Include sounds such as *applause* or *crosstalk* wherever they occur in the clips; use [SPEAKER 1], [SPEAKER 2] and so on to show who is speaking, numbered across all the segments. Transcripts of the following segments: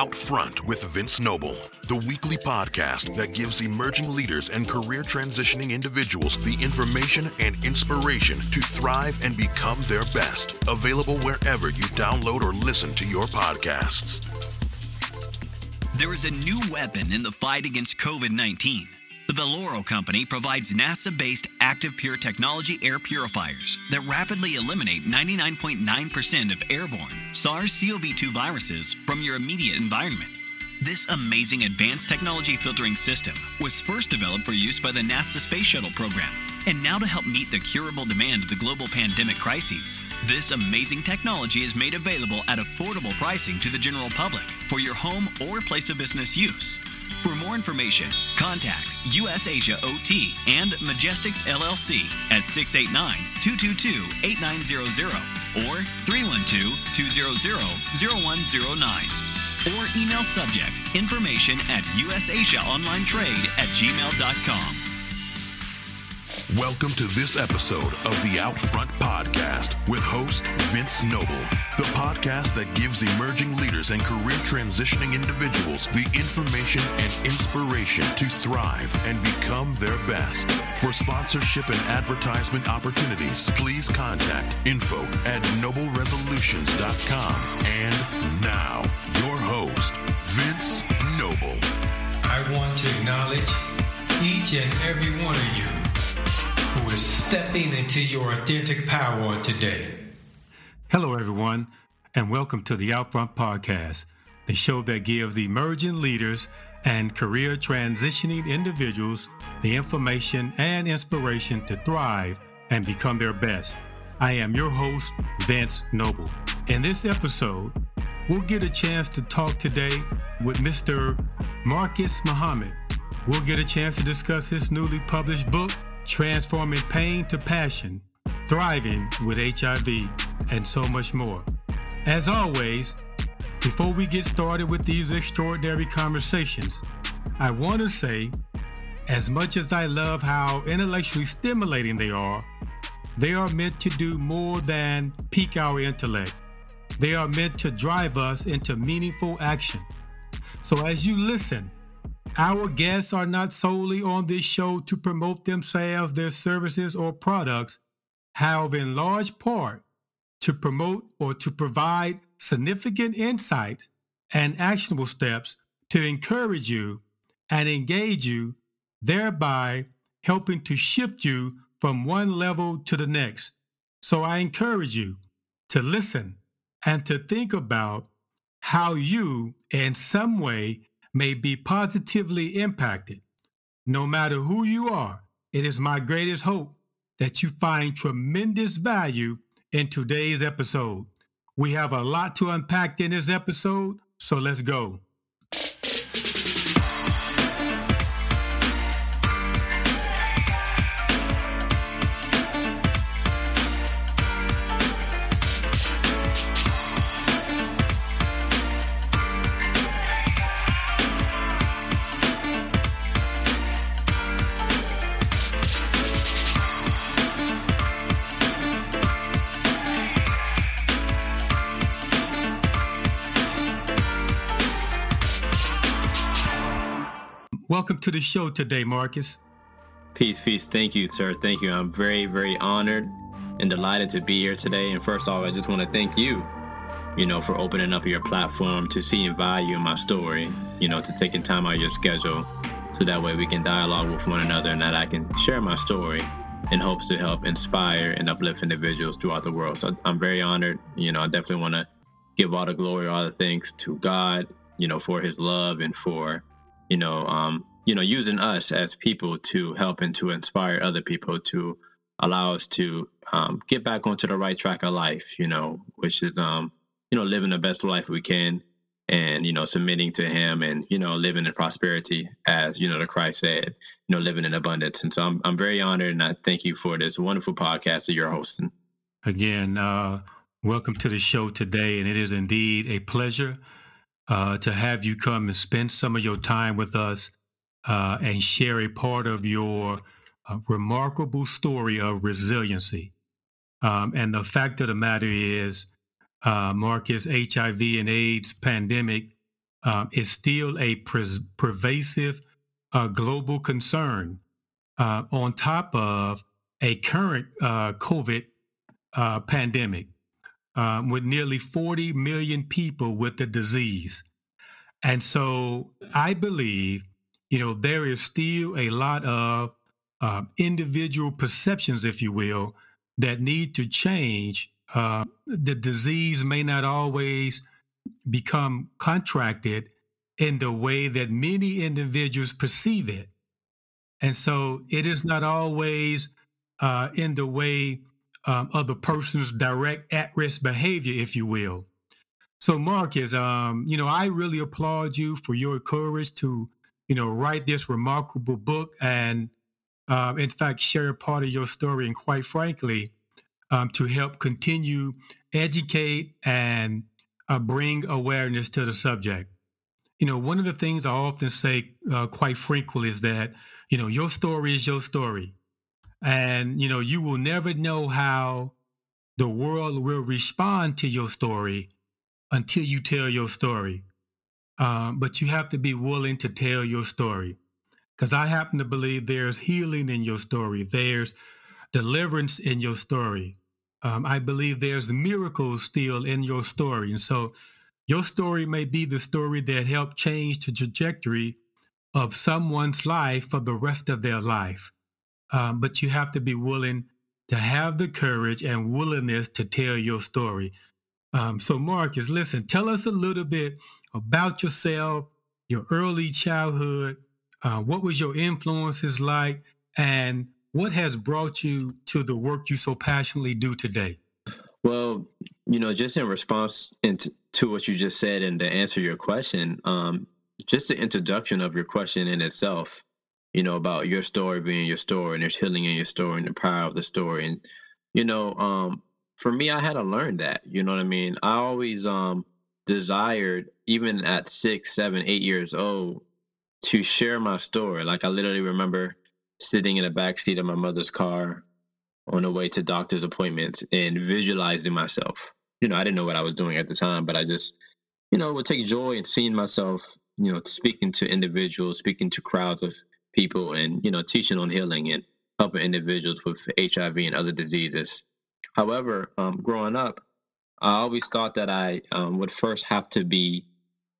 [SPEAKER 1] Out Front with Vince Noble, the weekly podcast that gives emerging leaders and career transitioning individuals the information and inspiration to thrive and become their best. Available wherever you download or listen to your podcasts.
[SPEAKER 2] There is a new weapon in the fight against COVID 19 the Valoro Company provides NASA based Active Pure technology air purifiers that rapidly eliminate 99.9% of airborne SARS CoV 2 viruses from your immediate environment. This amazing advanced technology filtering system was first developed for use by the NASA Space Shuttle program. And now, to help meet the curable demand of the global pandemic crises, this amazing technology is made available at affordable pricing to the general public for your home or place of business use. For more information, contact US Asia OT and Majestics LLC at 689 222 8900 or 312 200 0109 or email subject information at usasiaonlinetrade at gmail.com.
[SPEAKER 1] Welcome to this episode of the Outfront Podcast with host Vince Noble, the podcast that gives emerging leaders and career transitioning individuals the information and inspiration to thrive and become their best. For sponsorship and advertisement opportunities, please contact info at nobleresolutions.com. And now, your host, Vince Noble.
[SPEAKER 3] I want to acknowledge each and every one of you is stepping into your authentic power today.
[SPEAKER 4] Hello, everyone, and welcome to the Outfront Podcast, the show that gives emerging leaders and career transitioning individuals the information and inspiration to thrive and become their best. I am your host, Vince Noble. In this episode, we'll get a chance to talk today with Mr. Marcus Muhammad. We'll get a chance to discuss his newly published book, transforming pain to passion, thriving with HIV, and so much more. As always, before we get started with these extraordinary conversations, I want to say, as much as I love how intellectually stimulating they are, they are meant to do more than pique our intellect. They are meant to drive us into meaningful action. So as you listen, our guests are not solely on this show to promote themselves, their services, or products, however, in large part, to promote or to provide significant insight and actionable steps to encourage you and engage you, thereby helping to shift you from one level to the next. So I encourage you to listen and to think about how you, in some way, may be positively impacted. No matter who you are, it is my greatest hope that you find tremendous value in today's episode. We have a lot to unpack in this episode, so let's go. Welcome to the show today, Marcus.
[SPEAKER 5] Peace, peace. Thank you, sir. Thank you. I'm very, very honored and delighted to be here today. And first off, I just want to thank you, you know, for opening up your platform to seeing value in my story, you know, to taking time out of your schedule so that way we can dialogue with one another and that I can share my story in hopes to help inspire and uplift individuals throughout the world. So I'm very honored. You know, I definitely want to give all the glory, all the thanks to God, you know, for his love and for you know, um, you know, using us as people to help and to inspire other people to allow us to um, get back onto the right track of life, you know, which is, um, you know, living the best life we can and, you know, submitting to him and, you know, living in prosperity as, you know, the Christ said, you know, living in abundance. And so I'm, I'm very honored and I thank you for this wonderful podcast that you're hosting.
[SPEAKER 4] Again, uh, welcome to the show today. And it is indeed a pleasure uh, to have you come and spend some of your time with us uh, and share a part of your uh, remarkable story of resiliency. Um, and the fact of the matter is, uh, Marcus, HIV and AIDS pandemic um, is still a pervasive uh, global concern uh, on top of a current uh, COVID pandemic um, with nearly 40 million people with the disease. And so I believe, you know, there is still a lot of uh, individual perceptions, if you will, that need to change. Uh, the disease may not always become contracted in the way that many individuals perceive it. And so it is not always uh, in the way um, of the person's direct at risk behavior, if you will. So, Marcus, um, you know, I really applaud you for your courage to, you know, write this remarkable book and, uh, in fact, share part of your story. And quite frankly, um, to help continue educate and uh, bring awareness to the subject. You know, one of the things I often say uh, quite frequently is that, you know, your story is your story. And, you know, you will never know how the world will respond to your story until you tell your story. Um, but you have to be willing to tell your story. Because I happen to believe there's healing in your story, there's deliverance in your story. Um, I believe there's miracles still in your story. And so your story may be the story that helped change the trajectory of someone's life for the rest of their life. Um, but you have to be willing to have the courage and willingness to tell your story. Um, so, Marcus, listen, tell us a little bit about yourself, your early childhood. Uh, what was your influences like, and what has brought you to the work you so passionately do today?
[SPEAKER 5] Well, you know, just in response into, to what you just said and to answer your question, um, just the introduction of your question in itself, you know, about your story being your story and there's healing in your story and the power of the story. And, you know, um, for me, I had to learn that. You know what I mean? I always um desired, even at six, seven, eight years old, to share my story. Like I literally remember sitting in the back seat of my mother's car on the way to doctor's appointments and visualizing myself. You know, I didn't know what I was doing at the time, but I just, you know, would take joy in seeing myself, you know, speaking to individuals, speaking to crowds of people and, you know, teaching on healing and helping individuals with HIV and other diseases. However, um, growing up, I always thought that I um, would first have to be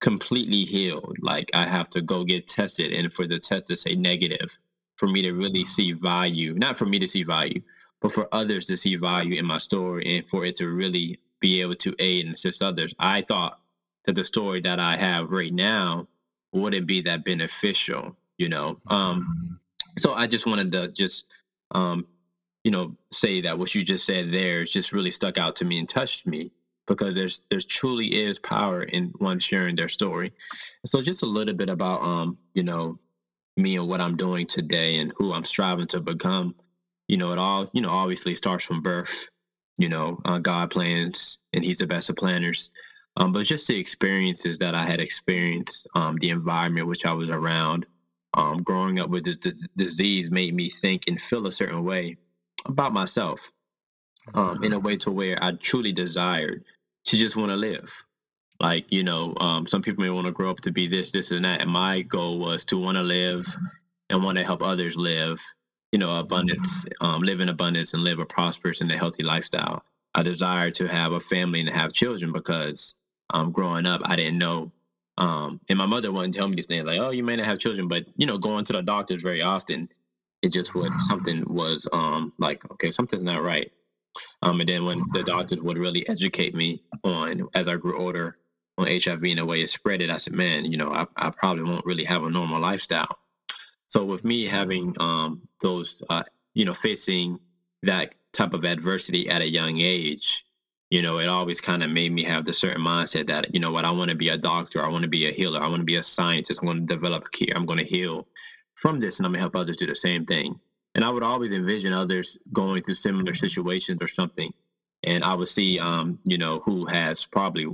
[SPEAKER 5] completely healed. Like I have to go get tested, and for the test to say negative, for me to really see value, not for me to see value, but for others to see value in my story and for it to really be able to aid and assist others. I thought that the story that I have right now wouldn't be that beneficial, you know. Um, mm-hmm. so I just wanted to just um, you know, say that what you just said there just really stuck out to me and touched me because there's there's truly is power in one sharing their story. So just a little bit about um, you know, me and what I'm doing today and who I'm striving to become. You know, it all, you know, obviously starts from birth. You know, uh, God plans and He's the best of planners. Um, but just the experiences that I had experienced, um, the environment which I was around, um, growing up with this, this disease made me think and feel a certain way about myself um, in a way to where I truly desired to just want to live. Like, you know, um, some people may want to grow up to be this, this, and that. And my goal was to want to live and want to help others live, you know, abundance, um, live in abundance and live a prosperous and a healthy lifestyle. I desire to have a family and have children because um, growing up, I didn't know. Um, and my mother wouldn't tell me these things like, oh, you may not have children, but, you know, going to the doctors very often it just would something was um like okay something's not right. Um and then when the doctors would really educate me on as i grew older on hiv and the way it spread it i said man you know i, I probably won't really have a normal lifestyle. So with me having um those uh you know facing that type of adversity at a young age you know it always kind of made me have the certain mindset that you know what i want to be a doctor i want to be a healer i want to be a scientist i want to develop care i'm going to heal from this and I'm gonna help others do the same thing. And I would always envision others going through similar situations or something. And I would see, um, you know, who has probably,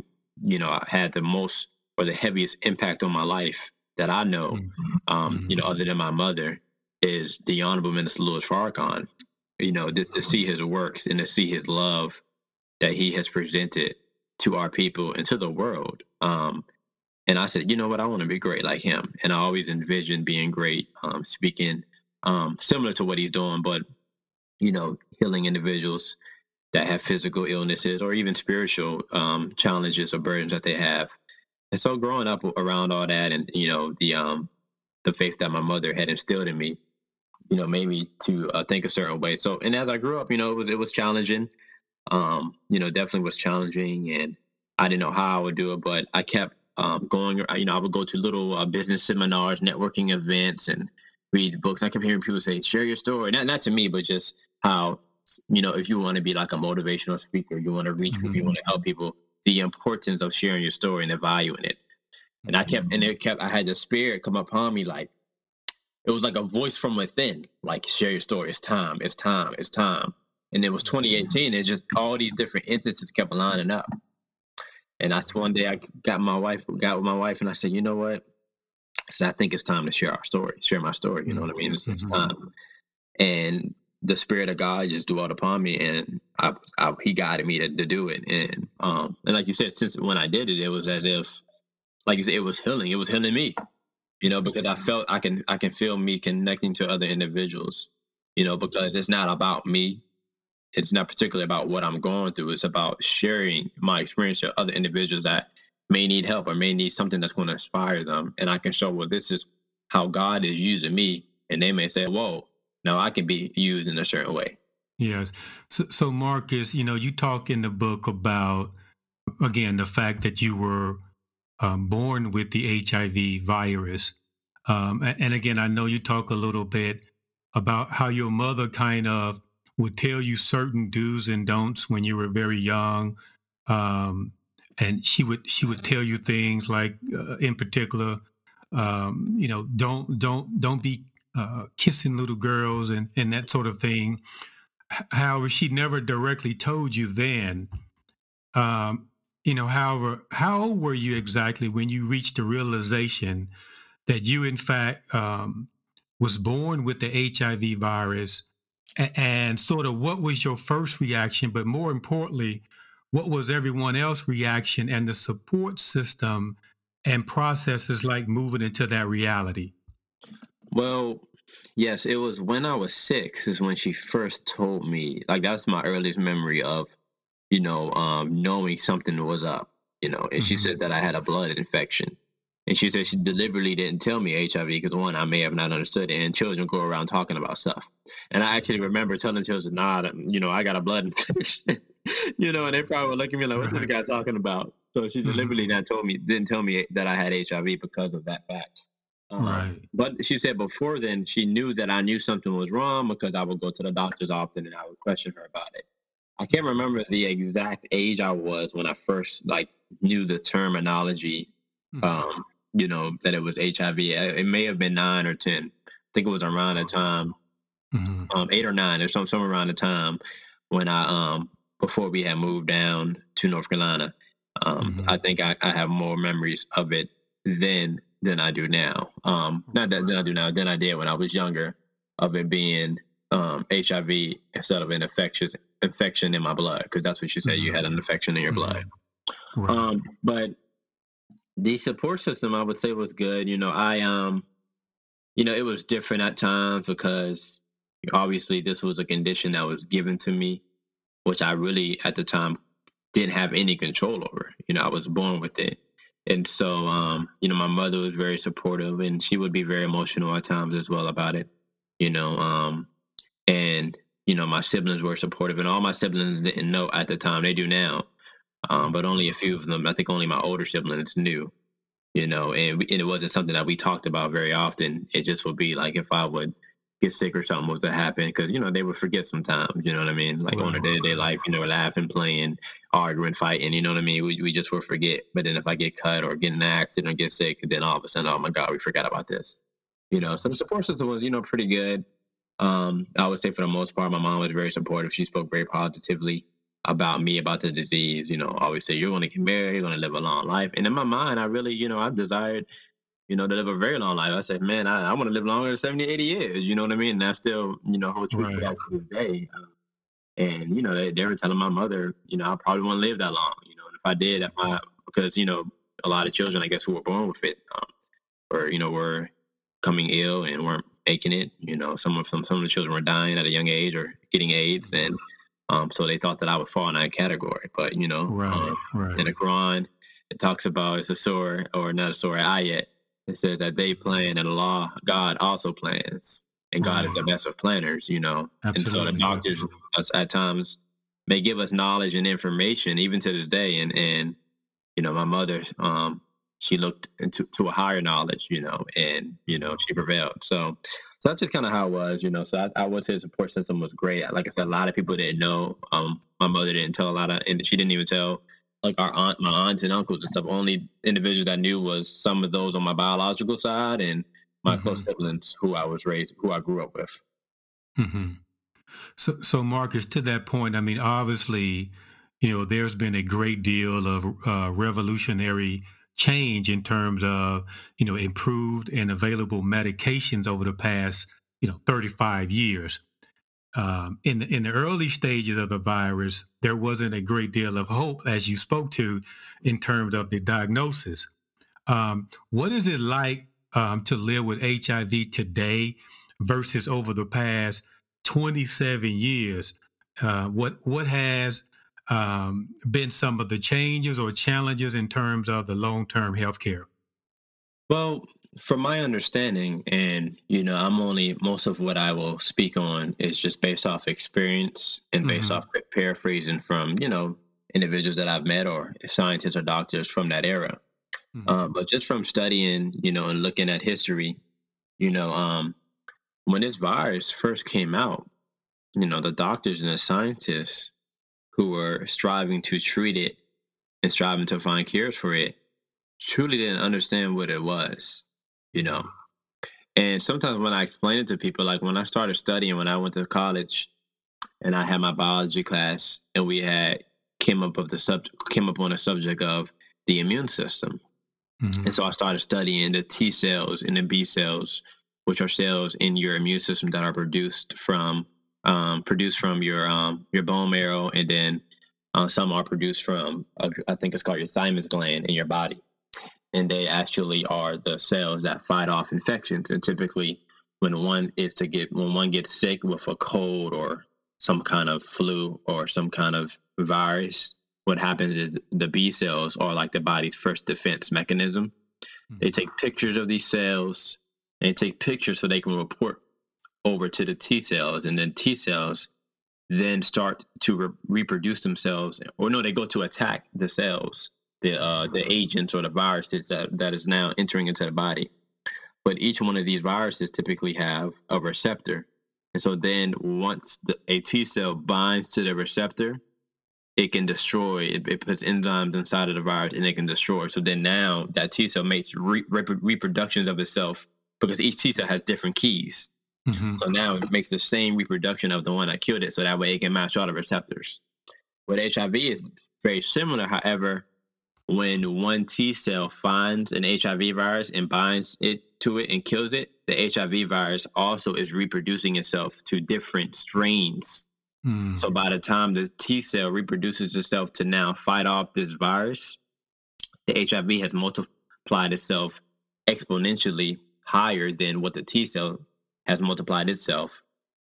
[SPEAKER 5] you know, had the most or the heaviest impact on my life that I know, mm-hmm. um, mm-hmm. you know, other than my mother, is the Honorable Minister Louis Farrakhan. You know, just to see his works and to see his love that he has presented to our people and to the world. Um, and I said, you know what, I want to be great like him. And I always envisioned being great, um, speaking um, similar to what he's doing, but you know, healing individuals that have physical illnesses or even spiritual um, challenges or burdens that they have. And so, growing up around all that, and you know, the um, the faith that my mother had instilled in me, you know, made me to uh, think a certain way. So, and as I grew up, you know, it was it was challenging. Um, you know, definitely was challenging, and I didn't know how I would do it, but I kept um, going. You know, I would go to little uh, business seminars, networking events, and read books. I kept hearing people say, "Share your story." Not not to me, but just how you know, if you want to be like a motivational speaker, you want to reach people, you mm-hmm. want to help people. The importance of sharing your story and the value in it. And I kept, and it kept. I had the spirit come upon me like it was like a voice from within, like share your story. It's time. It's time. It's time. And it was 2018. It's just all these different instances kept lining up. And that's one day I got my wife, got with my wife, and I said, you know what? I said, I think it's time to share our story, share my story. You know what I mean? It's, it's mm-hmm. time. And the spirit of God just dwelt upon me, and I, I, he guided me to, to do it. And um, and like you said, since when I did it, it was as if, like you said, it was healing. It was healing me, you know, because I felt I can I can feel me connecting to other individuals, you know, because it's not about me it's not particularly about what I'm going through. It's about sharing my experience to other individuals that may need help or may need something that's going to inspire them. And I can show, well, this is how God is using me. And they may say, whoa, now I can be used in a certain way.
[SPEAKER 4] Yes. So, so Marcus, you know, you talk in the book about, again, the fact that you were um, born with the HIV virus. Um, and again, I know you talk a little bit about how your mother kind of would tell you certain do's and don'ts when you were very young. Um, and she would she would tell you things like, uh, in particular, um, you know, don't don't don't be uh, kissing little girls and and that sort of thing. However, she never directly told you then. Um, you know, however, how old were you exactly when you reached the realization that you, in fact, um, was born with the HIV virus and sort of what was your first reaction, but more importantly, what was everyone else's reaction and the support system and processes like moving into that reality?
[SPEAKER 5] Well, yes, it was when I was six is when she first told me. Like that's my earliest memory of, you know, um, knowing something was up. You know, and mm-hmm. she said that I had a blood infection. And she said she deliberately didn't tell me HIV because one, I may have not understood it. And children go around talking about stuff. And I actually remember telling children, nah, you know, I got a blood infection. *laughs* you know, and they probably would look at me like, what's this guy talking about? So she mm-hmm. deliberately not told me, didn't tell me that I had HIV because of that fact. Um, right. But she said before then, she knew that I knew something was wrong because I would go to the doctors often and I would question her about it. I can't remember the exact age I was when I first like knew the terminology mm-hmm. um, you know, that it was HIV. It may have been nine or 10. I think it was around the time, mm-hmm. um, eight or nine or some, somewhere around the time when I, um, before we had moved down to North Carolina. Um, mm-hmm. I think I, I have more memories of it then than I do now. Um, not that than I do now, than I did when I was younger of it being um, HIV instead of an infectious infection in my blood, because that's what you said. Mm-hmm. You had an infection in your blood. Mm-hmm. Right. Um, but the support system I would say was good. You know, I um, you know, it was different at times because obviously this was a condition that was given to me, which I really at the time didn't have any control over. You know, I was born with it. And so, um, you know, my mother was very supportive and she would be very emotional at times as well about it, you know. Um, and, you know, my siblings were supportive and all my siblings didn't know at the time, they do now um, but only a few of them. I think only my older siblings knew, you know, and, we, and it wasn't something that we talked about very often. It just would be like if I would get sick or something was to happen, because you know they would forget sometimes. You know what I mean? Like on a day to day life, you know, laughing, playing, arguing, fighting. You know what I mean? We we just would forget. But then if I get cut or get in an accident or get sick, then all of a sudden, oh my God, we forgot about this. You know, so the support system was you know pretty good. Um, I would say for the most part, my mom was very supportive. She spoke very positively about me about the disease. You know, always say you're going to get married, you're going to live a long life. And in my mind, I really, you know, I desired, you know, to live a very long life. I said, man, I, I want to live longer than 70, 80 years. You know what I mean? And that's still, you know, hold true right. to that to this day. Um, and you know, they, they were telling my mother, you know, I probably won't live that long. You know, and if I did, my because you know, a lot of children, I guess, who were born with it, um, or you know, were coming ill and weren't making it. You know, some of some some of the children were dying at a young age or getting AIDS, and um, so they thought that I would fall in that category. But you know,
[SPEAKER 4] right,
[SPEAKER 5] um,
[SPEAKER 4] right.
[SPEAKER 5] in the Quran, it talks about it's a surah or not a surah ayat. It says that they plan and Allah, God also plans, and God is the best of planners. You know, and so the doctors us at times may give us knowledge and information even to this day and and you know my mother um she looked into to a higher knowledge you know and you know she prevailed so so that's just kind of how it was you know so I, I would say the support system was great. Like i said a lot of people didn't know um my mother didn't tell a lot of and she didn't even tell like our aunt my aunts and uncles and stuff. Only individuals i knew was some of those on my biological side and my close siblings who i was raised who i grew up with.
[SPEAKER 4] Hmm So, so Marcus, to that point, I mean, obviously, you know, there's been a great deal of uh, revolutionary change in terms of, you know, improved and available medications over the past, you know, 35 years. Um, in the in the early stages of the virus, there wasn't a great deal of hope, as you spoke to, in terms of the diagnosis. Um, what is it like um, to live with HIV today versus over the past 27 years? Uh, what what has um, been some of the changes or challenges in terms of the long term health care?
[SPEAKER 5] Well, from my understanding, and you know, I'm only most of what I will speak on is just based off experience and based
[SPEAKER 4] Mhm.
[SPEAKER 5] off paraphrasing from you know individuals that I've met or scientists or doctors from that era.
[SPEAKER 4] Mhm.
[SPEAKER 5] Um, but just from studying, you know, and looking at history, you know, um, when this virus first came out, you know, the doctors and the scientists who were striving to treat it and striving to find cures for it truly didn't understand what it was, you know. And sometimes when I explain it to people, like when I started studying, when I went to college, and I had my biology class, and we had came up of the subject came up on a subject of the immune system,
[SPEAKER 4] Mhm.
[SPEAKER 5] and so I started studying the T cells and the B cells, which are cells in your immune system that are produced from um, produced from your um, your bone marrow, and then uh, some are produced from uh, I think it's called your thymus gland in your body, and they actually are the cells that fight off infections. And typically, when one is to get when one gets sick with a cold or some kind of flu or some kind of virus, what happens is the B cells are like the body's first defense mechanism. They take pictures of these cells. They take pictures so they can report over to the T cells, and then T cells then start to re- reproduce themselves, or no, they go to attack the cells, the uh, the agents or the viruses that that is now entering into the body. But each one of these viruses typically have a receptor, and so then once the, a T cell binds to the receptor, it can destroy. It, it puts enzymes inside of the virus, and it can destroy. So then now that T cell makes re- repro- reproductions of itself because each T cell has different keys.
[SPEAKER 4] Mhm.
[SPEAKER 5] So now it makes the same reproduction of the one that killed it, so that way it can match all the receptors. With HIV is very similar, however, when one T cell finds an HIV virus and binds it to it and kills it, the HIV virus also is reproducing itself to different strains.
[SPEAKER 4] Mm.
[SPEAKER 5] So by the time the T cell reproduces itself to now fight off this virus, the HIV has multiplied itself exponentially higher than what the T cell has multiplied itself.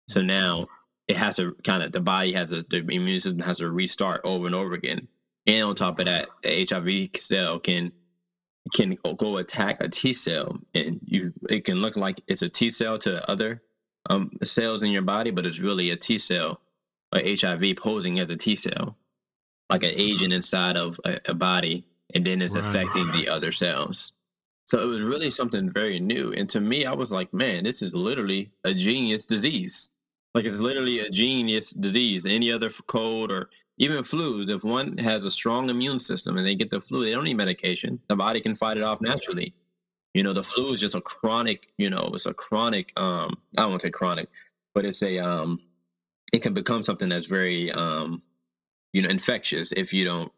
[SPEAKER 5] So now it has to kind of the body has a the immune system has to restart over and over again. And on top of that, the HIV cell can can go- attack a T cell, and you it can look like it's a T cell to other um, cells in your body, but it's really a T cell, or HIV posing as a T cell, like an agent inside of a, a body, and then it's
[SPEAKER 4] Right.
[SPEAKER 5] affecting the other cells. So it was really something very new, and to me, I was like, man, this is literally a genius disease. Like it's literally a genius disease. Any other cold or even flus, if one has a strong immune system and they get the flu, they don't need medication. The body can fight it off naturally. You know, the flu is just a chronic, you know, it's a chronic, um, I don't want to say chronic, but it's a, um, it can become something that's very, um, you know, infectious if you don't,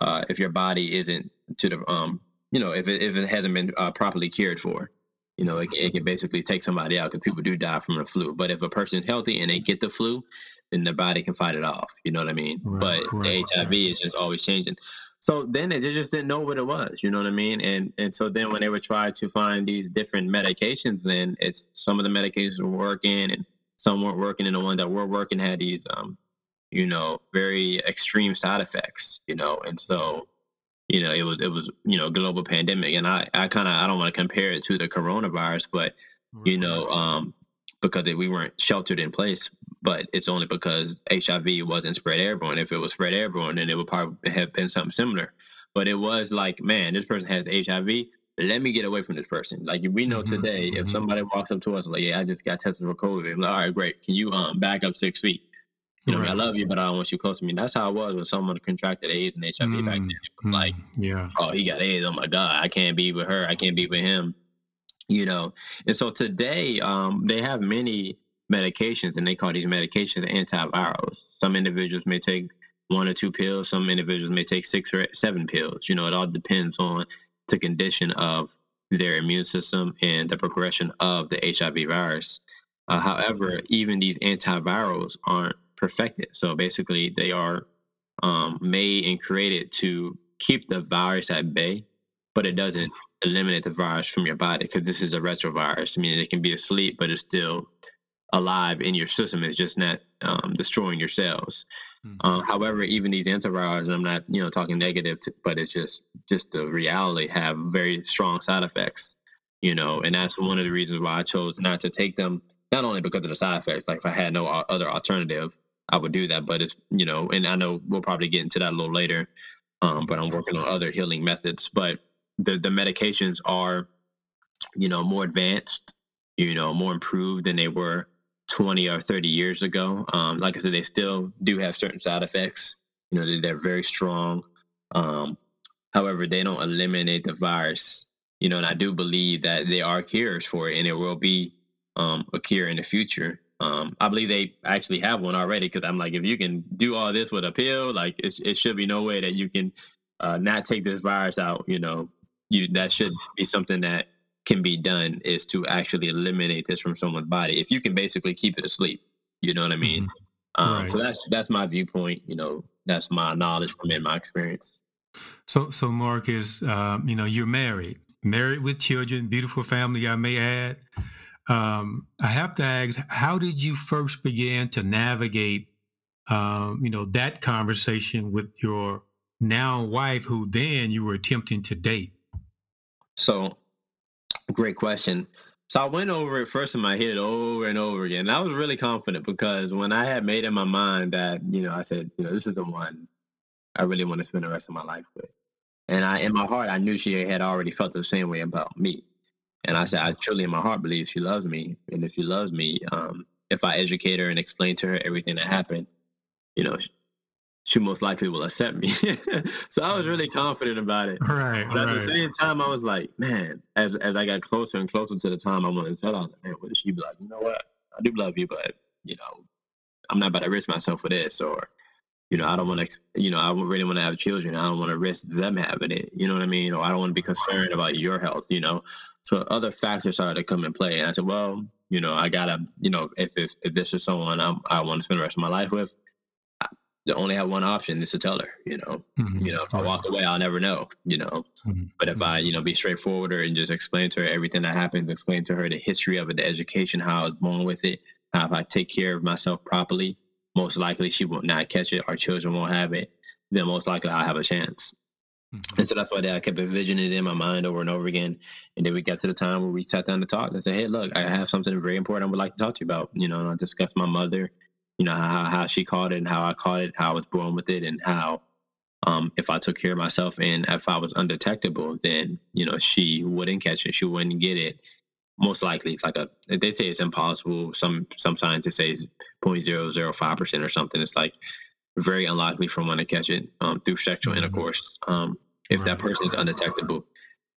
[SPEAKER 5] uh, if your body isn't to the, um, you know, if it, if it hasn't been uh, properly cared for. You know, it, it can basically take somebody out because people do die from the flu. But if a person's healthy and they get the flu, then their body can fight it off. You know what I mean?
[SPEAKER 4] Right,
[SPEAKER 5] but
[SPEAKER 4] right,
[SPEAKER 5] HIV
[SPEAKER 4] right.
[SPEAKER 5] is just always changing. so then they just didn't know what it was. You know what I mean? And and so then when they were trying to find these different medications, then it's some of the medications were working and some weren't working, and the ones that were working had these um, you know, very extreme side effects. You know, and so you know it was it was you know global pandemic, and I I kind of I don't want to compare it to the coronavirus, but you know um because we weren't sheltered in place but it's only because HIV wasn't spread airborne. If it was spread airborne, then it would probably have been something similar. But it was like, man, this person has HIV. Let me get away from this person. Like we know mm-hmm, today, mm-hmm. if somebody walks up to us like, "Yeah, I just got tested for COVID," I'm like, "All right, great. Can you um back up six feet?" You know, right. I love you, but I don't want you close to me. That's how it was when someone contracted AIDS and HIV mm-hmm. back then. It was like,
[SPEAKER 4] mm-hmm. yeah,
[SPEAKER 5] oh, he got AIDS. Oh my God, I can't be with her. I can't be with him. You know, and so today, um, they have many medications, and they call these medications antivirals. Some individuals may take one or two pills. Some individuals may take six or seven pills. You know, it all depends on the condition of their immune system and the progression of the HIV virus. Uh, however, even these antivirals aren't perfected. So basically, they are um, made and created to keep the virus at bay, but it doesn't eliminate the virus from your body because this is a retrovirus. I mean, it can be asleep, but it's still alive in your system. It's just not um, destroying your cells. Mm-hmm. Uh, however, even these antivirals, and I'm not you know talking negative, to, but it's just just the reality have very strong side effects. You know, and that's one of the reasons why I chose not to take them. Not only because of the side effects, like if I had no other alternative, I would do that. But it's you know, and I know we'll probably get into that a little later. Um, but I'm working on other healing methods. But the the medications are, you know, more advanced, you know, more improved than they were 20 or 30 years ago. Um, like I said, they still do have certain side effects. You know, they're very strong. Um, however, they don't eliminate the virus. You know, and I do believe that there are cures for it, and there will be um, a cure in the future. Um, I believe they actually have one already because I'm like, if you can do all this with a pill, like it, it should be no way that you can uh, not take this virus out. You know, you that should be something that can be done is to actually eliminate this from someone's body. If you can basically keep it asleep, you know what I mean. Mm-hmm. Um, right. So that's that's my viewpoint. You know, that's my knowledge from in my experience.
[SPEAKER 4] So, so Marcus, um, you know, you're married, married with children, beautiful family, I may add. Um, I have to ask, how did you first begin to navigate, um, you know, that conversation with your now wife, who then you were attempting to date?
[SPEAKER 5] So Great question. So I went over it first in my head over and over again. And I was really confident because when I had made in my mind that, you know, I said, you know, this is the one I really want to spend the rest of my life with. And I in my heart I knew she had already felt the same way about me. And I said, I truly in my heart believe she loves me. And if she loves me, um, if I educate her and explain to her everything that happened, you know, she most likely will accept me. *laughs* so I was really confident about it.
[SPEAKER 4] Right.
[SPEAKER 5] But at
[SPEAKER 4] right.
[SPEAKER 5] the same time, I was like, man, as as I got closer and closer to the time I wanted to tell, her, I was like, man, what she be like? You know what? I do love you, but you know, I'm not about to risk myself for this, or you know, I don't want to, you know, I really want to have children. I don't want to risk them having it. You know what I mean? Or I don't want to be concerned about your health. You know, so other factors started to come in play, and I said, well, you know, I gotta, you know, if if, if this is someone I'm, I want to spend the rest of my life with, I only have one option is to tell her, you know. Mm-hmm. You know, if I walk away, I'll never know, you know. Mm-hmm. But if I, you know, be straightforward and just explain to her everything that happened, explain to her the history of it, the education, how I was born with it, how if I take care of myself properly, most likely she will not catch it, our children won't have it, then most likely I'll have a chance. Mm-hmm. And so that's why I kept envisioning it in my mind over and over again. And then we got to the time where we sat down to talk and said, Hey, look, I have something very important I would like to talk to you about. You know, and I discussed my mother you know how, how she caught it and how I caught it, how I was born with it, and how um, if I took care of myself and if I was undetectable, then you know she wouldn't catch it, she wouldn't get it. Most likely, it's like a they say it's impossible. Some some scientists say it's 0.005 percent or something. It's like very unlikely for one to catch it um, through sexual mm-hmm. intercourse um, if right. that person is undetectable.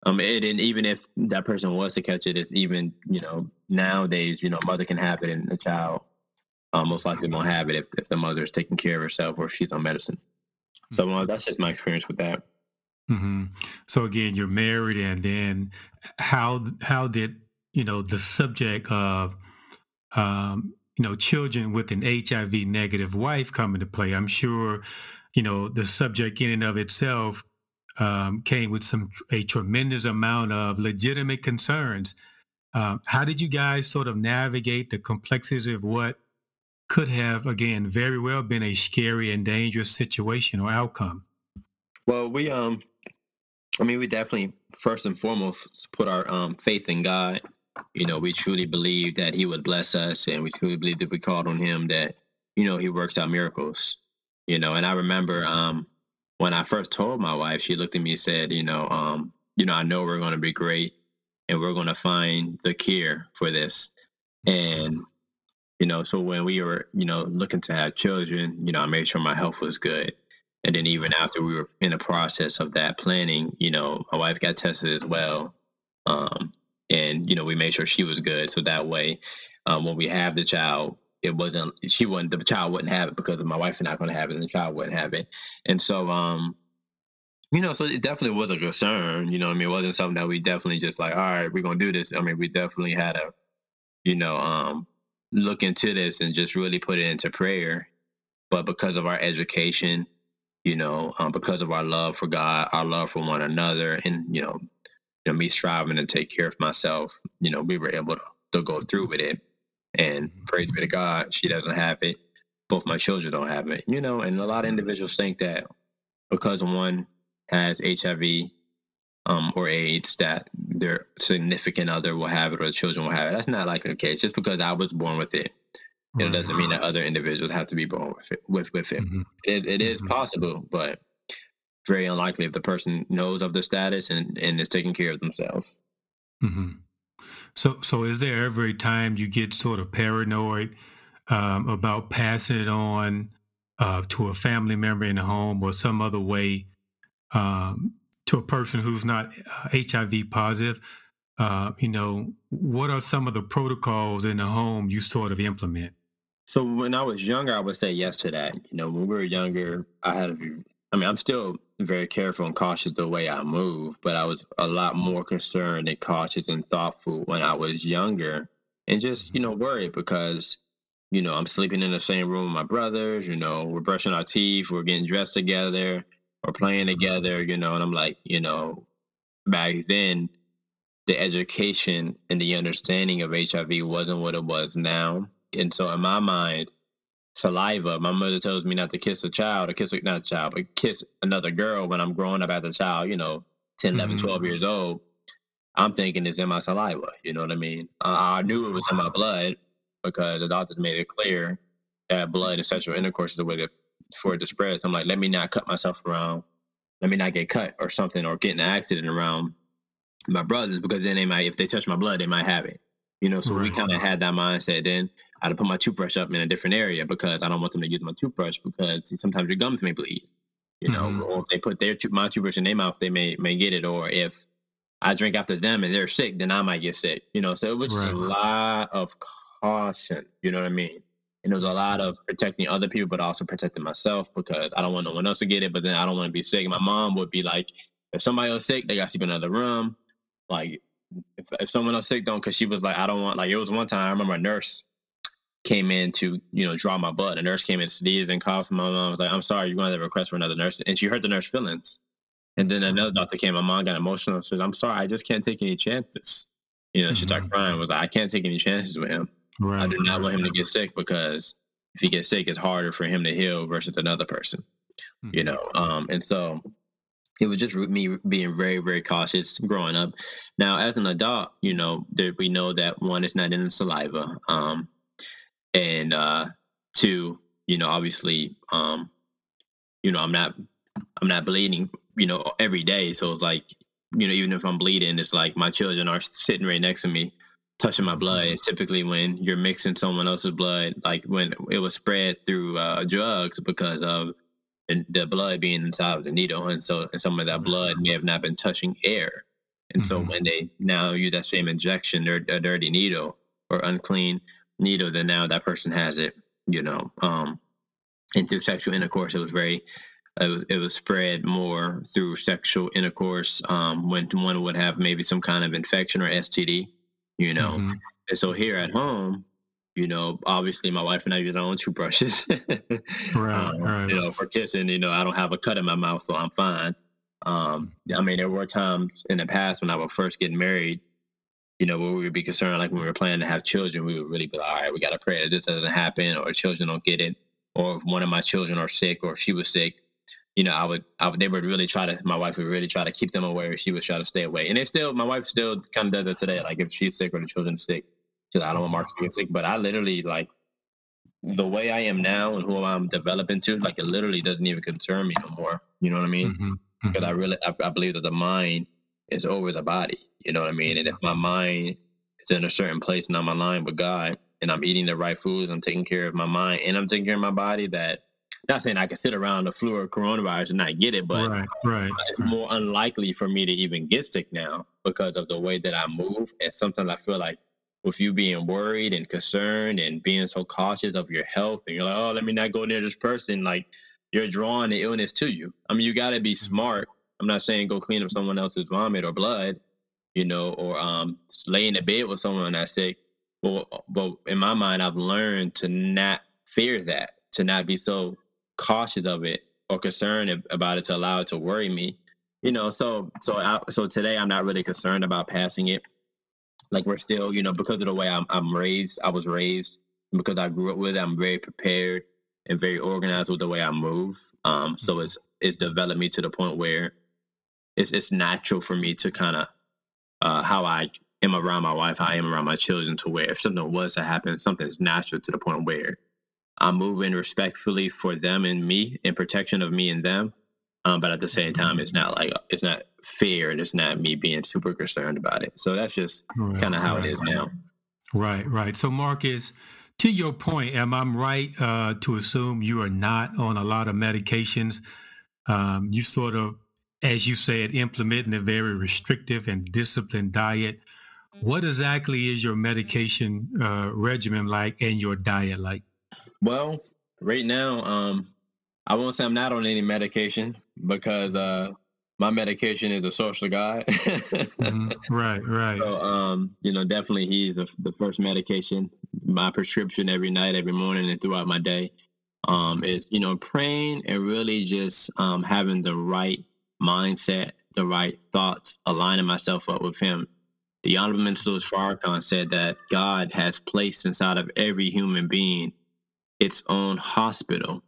[SPEAKER 5] Um, and, and even if that person was to catch it, it's even you know nowadays you know mother can have it and the child uh, most likely won't have it if, if the mother is taking care of herself or if she's on medicine. So uh, that's just my experience with that.
[SPEAKER 4] Mm-hmm. So again, you're married, and then how how did you know the subject of um, you know children with an HIV negative wife come into play? I'm sure you know the subject in and of itself um, came with some a tremendous amount of legitimate concerns. Um, how did you guys sort of navigate the complexities of what could have, again, very well been a scary and dangerous situation or outcome?
[SPEAKER 5] Well, we um, I mean, we definitely first and foremost put our um faith in God. You know, we truly believe that He would bless us, and we truly believe that we called on Him that you know He works out miracles. You know, and I remember um when I first told my wife, she looked at me and said, you know, um, you know, I know we're going to be great, and we're going to find the cure for this. And you know, so when we were, you know, looking to have children, you know, I made sure my health was good. And then even after we were in the process of that planning, you know, my wife got tested as well. Um, and, you know, we made sure she was good. So that way, um, when we have the child, it wasn't, she wouldn't, the child wouldn't have it because my wife not going to have it and the child wouldn't have it. And so, um, you know, so it definitely was a concern. You know, I mean, it wasn't something that we definitely just like, all right, we're gonna do this. I mean, we definitely had a, you know, um, look into this and just really put it into prayer. But because of our education, you know, um, because of our love for God, our love for one another, and you know, you know, me striving to take care of myself, you know, we were able to, to go through with it. And mm-hmm. praise be to God, she doesn't have it. Both my children don't have it, you know. And a lot of individuals think that because one has HIV um, or AIDS that their significant other will have it or the children will have it. That's not likely the case. Just because I was born with it, it doesn't mean that other individuals have to be born with it. With, with it. Mm-hmm. it, it is mm-hmm. possible, but very unlikely if the person knows of the status and, and is taking care of themselves.
[SPEAKER 4] Mm-hmm. So, so is there every time you get sort of paranoid um, about passing it on uh, to a family member in the home or some other way um, to a person who's not uh, HIV positive, uh, you know, what are some of the protocols in the home you sort of implement?
[SPEAKER 5] So when I was younger, I would say yes to that. You know, when we were younger, I had I mean, I'm still very careful and cautious the way I move, but I was a lot more concerned and cautious and thoughtful when I was younger and just, you know, worried because, you know, I'm sleeping in the same room with my brothers, you know, we're brushing our teeth, we're getting dressed together we're playing mm-hmm. together, you know, and I'm like, you know, back then the education and the understanding of HIV wasn't what it was now. And so in my mind, saliva, my mother tells me not to kiss a child or kiss a, not a child, but kiss another girl when I'm growing up as a child, you know, 10, 11, mm-hmm. 12 years old. I'm thinking it's in my saliva. You know what I mean? I knew it was in my blood because the doctors made it clear that blood and sexual intercourse is the way to for it to spread. So I'm like, let me not cut myself around. Let me not get cut or something or get in an accident around my brothers because then they might, if they touch my blood, they might have it. You know, so right. we kind of had that mindset. Then I had to put my toothbrush up in a different area because I don't want them to use my toothbrush because sometimes your gums may bleed. You know, mm-hmm. or if they put their my toothbrush in their mouth, they may may get it. Or if I drink after them and they're sick, then I might get sick. You know, so it was right. just a lot of caution. You know what I mean? And was a lot of protecting other people, but also protecting myself because I don't want no one else to get it. But then I don't want to be sick. My mom would be like, if somebody else sick, they got to sleep in another room. Like, if, if someone else sick, don't, because she was like, I don't want, like, it was one time I remember a nurse came in to, you know, draw my blood. A nurse came in, sneezed and coughed. My mom was like, I'm sorry, you're going to request for another nurse. And she hurt the nurse feelings. And then another doctor came. My mom got emotional. and Said, "I'm sorry, I just can't take any chances." You know, mm-hmm. she started mm-hmm. crying. Was like, "I can't take any chances with him." Right. I do not want him to get sick because if he gets sick, it's harder for him to heal versus another person. Mm-hmm. You know, um, and so it was just me being very, very cautious growing up. Now, as an adult, you know, there, we know that one is not in the saliva, um, and uh, two, you know, obviously, um, you know, I'm not, I'm not bleeding, you know, every day. So it's like, you know, even if I'm bleeding, it's like my children are sitting right next to me touching my blood is typically when you're mixing someone else's blood, like when it was spread through uh, drugs because of the blood being inside of the needle, and so and some of that blood may have not been touching air, and mm-hmm. so when they now use that same injection or a dirty needle or unclean needle, then now that person has it, you know. Um, and through sexual intercourse, it was very it was, it was spread more through sexual intercourse um, when one would have maybe some kind of infection or STD you know. Mm-hmm. And so here at home, you know, obviously my wife and I use our own toothbrushes. *laughs* right, um, right. You know, for kissing, you know, I don't have a cut in my mouth, so I'm fine. Um, I mean, there were times in the past when I was first getting married, you know, where we would be concerned, like when we were planning to have children, we would really be like, all right, we got to pray that this doesn't happen, or children don't get it, or if one of my children are sick, or if she was sick, you know, I would, I would, they would really try to, my wife would really try to keep them away, or she would try to stay away. And it still, my wife still kind of does it today. Like if she's sick or the children's sick, like, I don't want get sick. But I literally like the way I am now and who I'm developing to, like it literally doesn't even concern me no more. You know what I mean? Because I
[SPEAKER 4] mhm.
[SPEAKER 5] really, I, I believe that the mind is over the body. You know what I mean? And if my mind is in a certain place and I'm aligned with God and I'm eating the right foods, I'm taking care of my mind and I'm taking care of my body, that not saying I can sit around the flu or coronavirus and not get it, but
[SPEAKER 4] right, right,
[SPEAKER 5] it's
[SPEAKER 4] right.
[SPEAKER 5] more unlikely for me to even get sick now because of the way that I move. And sometimes I feel like with you being worried and concerned and being so cautious of your health, and you're like, oh, let me not go near this person, like you're drawing the illness to you. I mean, you got to be smart. I'm not saying go clean up someone else's vomit or blood, you know, or um, lay in the bed with someone that's sick. But, but in my mind, I've learned to not fear that, to not be so cautious of it or concerned about it to allow it to worry me. You know, so so I, so today I'm not really concerned about passing it. Like we're still, you know, because of the way I'm I'm raised, I was raised, and because I grew up with it, I'm very prepared and very organized with the way I move. Um, so it's it's developed me to the point where it's it's natural for me to kind of uh, how I am around my wife, how I am around my children, to where if something was to happen, something's natural to the point where I'm moving respectfully for them and me in protection of me and them. Um, but at the same time, it's not like it's not fair and it's not me being super concerned about it. So that's just
[SPEAKER 4] Right,
[SPEAKER 5] kind of how
[SPEAKER 4] right,
[SPEAKER 5] it is now.
[SPEAKER 4] Right, right. So, Marcus, to your point, am I right uh, to assume you are not on a lot of medications? Um, you sort of, as you said, implementing a very restrictive and disciplined diet. What exactly is your medication uh, regimen like and your diet like?
[SPEAKER 5] Well, right now, um, I won't say I'm not on any medication because uh, my medication is a social guy. *laughs*
[SPEAKER 4] Mhm. Right, right.
[SPEAKER 5] So, um, you know, definitely he's a, the first medication. My prescription every night, every morning, and throughout my day um, is, you know, praying and really just um, having the right mindset, the right thoughts, aligning myself up with him. The Honorable Minister Louis Farrakhan said that God has placed inside of every human being its own hospital.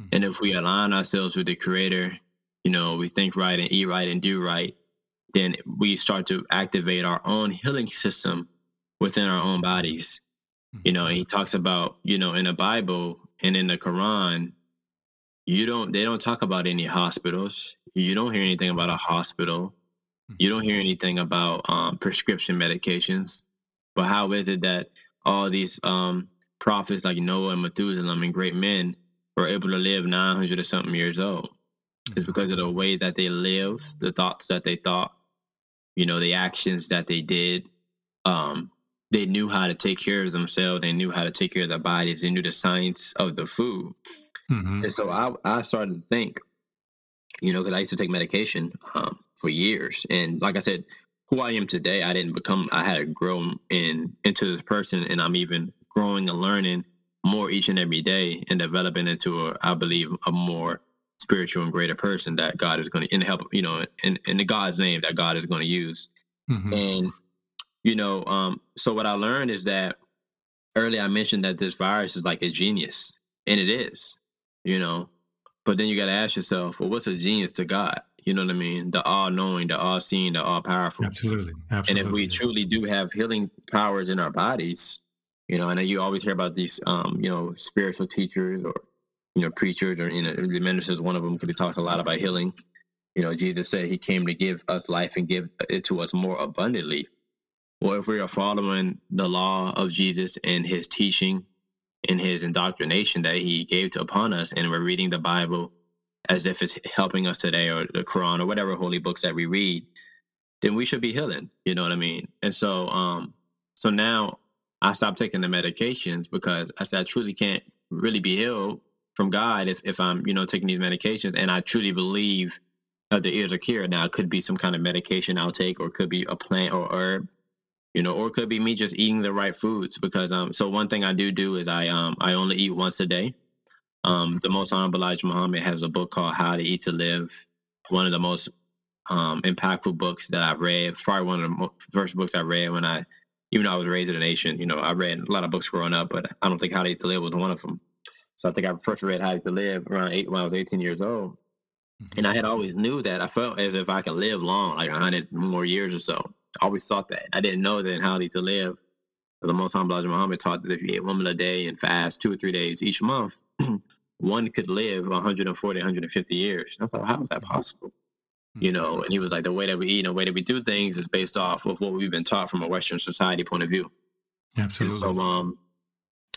[SPEAKER 4] Mhm.
[SPEAKER 5] And if we align ourselves with the Creator, you know, we think right and eat right and do right, then we start to activate our own healing system within our own bodies. You know, and he talks about, you know, in the Bible and in the Quran, you don't they don't talk about any hospitals. You don't hear anything about a hospital. You don't hear anything about um, prescription medications. But how is it that all these um, prophets like Noah and Methuselah and great men were able to live 900 or something years old? It's because of the way that they lived, the thoughts that they thought, you know, the actions that they did. Um, they knew how to take care of themselves. They knew how to take care of their bodies. They knew the science of the food.
[SPEAKER 4] Mhm.
[SPEAKER 5] And so I, I started to think, you know, because I used to take medication um, for years. And like I said, who I am today, I didn't become, I had grown in into this person. And I'm even growing and learning more each and every day and developing into, a, I believe, a more spiritual and greater person that God is going to, in help, you know, in, in the God's name that God is going to use.
[SPEAKER 4] Mhm.
[SPEAKER 5] And, you know, um, so what I learned is that earlier I mentioned that this virus is like a genius, and it is, you know. But then you got to ask yourself, well, what's a genius to God? You know what I mean? The all knowing, the all seeing, the all powerful.
[SPEAKER 4] Absolutely, Absolutely.
[SPEAKER 5] And if we truly do have healing powers in our bodies, you know, and you always hear about these, um, you know, spiritual teachers or, you know, preachers or, you know, the ministers, one of them, because he talks a lot about healing. You know, Jesus said he came to give us life and give it to us more abundantly. Well, if we are following the law of Jesus and his teaching and his indoctrination that he gave to upon us, and we're reading the Bible as if it's helping us today, or the Quran, or whatever holy books that we read, then we should be healing. You know what I mean? And so, um, so now I stopped taking the medications because I said I truly can't really be healed from God if if I'm you know taking these medications, and I truly believe that the ears are cured. Now it could be some kind of medication I'll take, or it could be a plant or herb you know, or it could be me just eating the right foods because um so one thing I do do is I um I only eat once a day. Um the most honorable Elijah Muhammad has a book called How to Eat to Live. One of the most um, impactful books that I've read. Probably one of the first books I read when I, even though I was raised in a nation, you know, I read a lot of books growing up, but I don't think How to Eat to Live was one of them. So I think I first read How to to Live around eight when I was 18 years old. Mm-hmm. And I had always knew that I felt as if I could live long, like 100 more years or so. I always thought that. I didn't know that in How to Eat to Live, the Most High Muhammad taught that if you ate one meal a day and fast two or three days each month, *clears throat* one could live 140, 150 years. I thought, how is that possible? You know, and he was like, the way that we eat and the way that we do things is based off of what we've been taught from a Western society point of view.
[SPEAKER 4] Absolutely.
[SPEAKER 5] And so, um,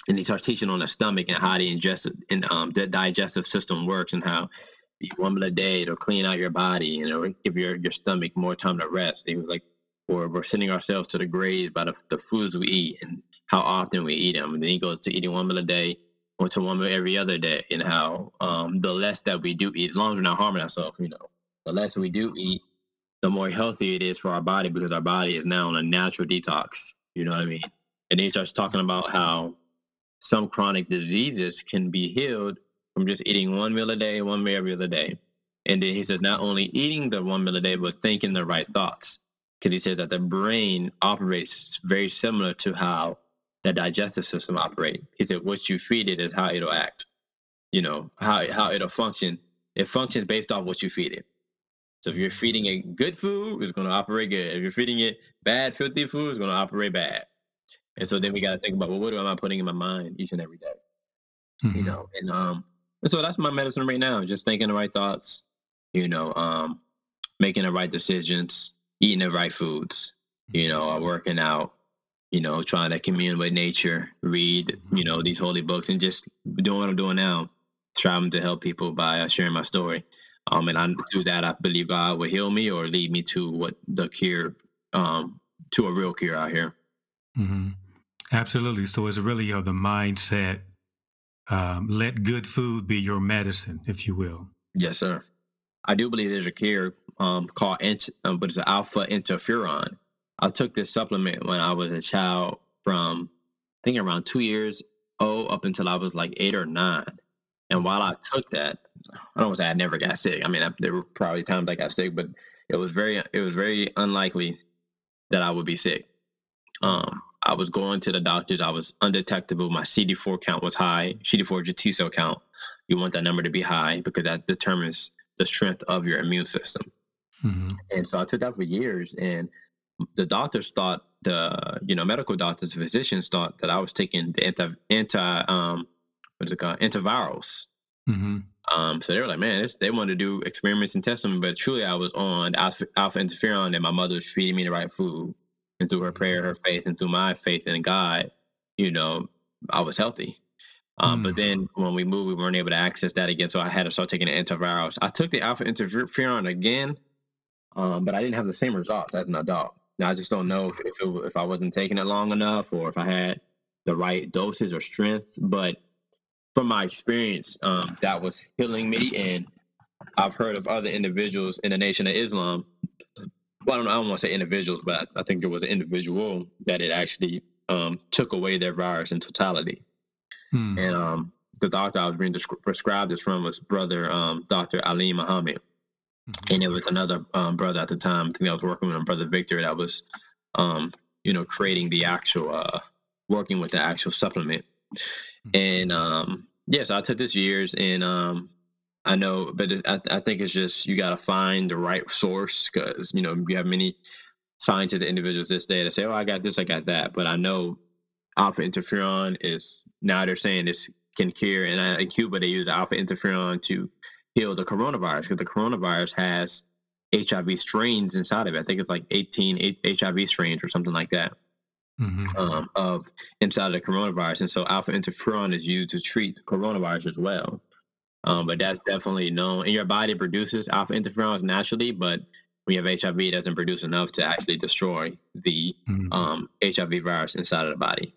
[SPEAKER 5] and he starts teaching on the stomach and how the ingestive and um, the digestive system works and how one meal a day to clean out your body and it'll give your, your stomach more time to rest. He was like, or we're sending ourselves to the grave by the, the foods we eat and how often we eat them. And then he goes to eating one meal a day or to one meal every other day, and how um, the less that we do eat, as long as we're not harming ourselves, you know, the less we do eat, the more healthy it is for our body because our body is now on a natural detox. You know what I mean? And then he starts talking about how some chronic diseases can be healed from just eating one meal a day, one meal every other day. And then he says not only eating the one meal a day, but thinking the right thoughts. Because he says that the brain operates very similar to how the digestive system operate. He said what you feed it is how it'll act. You know, how how it'll function. It functions based off what you feed it. So if you're feeding it good food, it's gonna operate good. If you're feeding it bad, filthy food, it's gonna operate bad. And so then we gotta think about well, what am I putting in my mind each and every day? Mm-hmm. You know, and um and so that's my medicine right now, just thinking the right thoughts, you know, um, making the right decisions, eating the right foods, you know, uh, working out, you know, trying to commune with nature, read, you know, these holy books, and just doing what I'm doing now, striving to help people by sharing my story. Um, and I, through that, I believe God will heal me or lead me to what the cure, um, to a real cure out here.
[SPEAKER 4] Mm-hmm. Absolutely. So it's really of the mindset. Um, let good food be your medicine, if you will.
[SPEAKER 5] Yes, sir. I do believe there's a cure um, called, int- um, but it's an alpha interferon. I took this supplement when I was a child from I think around two years old up until I was like eight or nine. And while I took that, I don't say I never got sick. I mean, I, there were probably times I got sick, but it was very it was very unlikely that I would be sick. Um, I was going to the doctors. I was undetectable. My CD4 count was high. CD4 is your T cell count. You want that number to be high because that determines the strength of your immune system. Mm-hmm. And so I took that for years, and the doctors thought the you know medical doctors, physicians thought that I was taking the anti anti um what is it called antivirals. Mm-hmm. Um, so they were like, man, they wanted to do experiments and test them, but truly I was on alpha, alpha interferon, and my mother was feeding me the right food, and through her prayer, her faith, and through my faith in God, you know, I was healthy. Um, mm. But then when we moved, we weren't able to access that again, so I had to start taking the antivirals. I took the alpha interferon again, um, but I didn't have the same results as an adult. Now I just don't know if if, it, if I wasn't taking it long enough or if I had the right doses or strength. But from my experience, um, that was healing me, and I've heard of other individuals in the Nation of Islam. Well, I don't know. I don't want to say individuals, but I think there was an individual that it actually um, took away their virus in totality. Hmm. And um, the doctor I was being prescribed this from was brother um, Dr. Alim Muhammad. Mm-hmm. And it was another um, brother at the time. I think I was working with him, brother Victor, that was, um, you know, creating the actual, uh, working with the actual supplement. Mm-hmm. And um, yeah, so I took this years, and um, I know, but it, I, I think it's just you got to find the right source because you know you have many scientists, and individuals this day that say, "Oh, I got this, I got that," but I know alpha interferon is now they're saying this can cure, and uh, in Cuba they use alpha interferon to heal the coronavirus because the coronavirus has HIV strains inside of it. I think it's like 18 HIV strains or something like that mm-hmm. um, of inside of the coronavirus. And so alpha interferon is used to treat the coronavirus as well. Um, but that's definitely known. And your body produces alpha interferons naturally, but when you have HIV, it doesn't produce enough to actually destroy the mm-hmm. um, HIV virus inside of the body.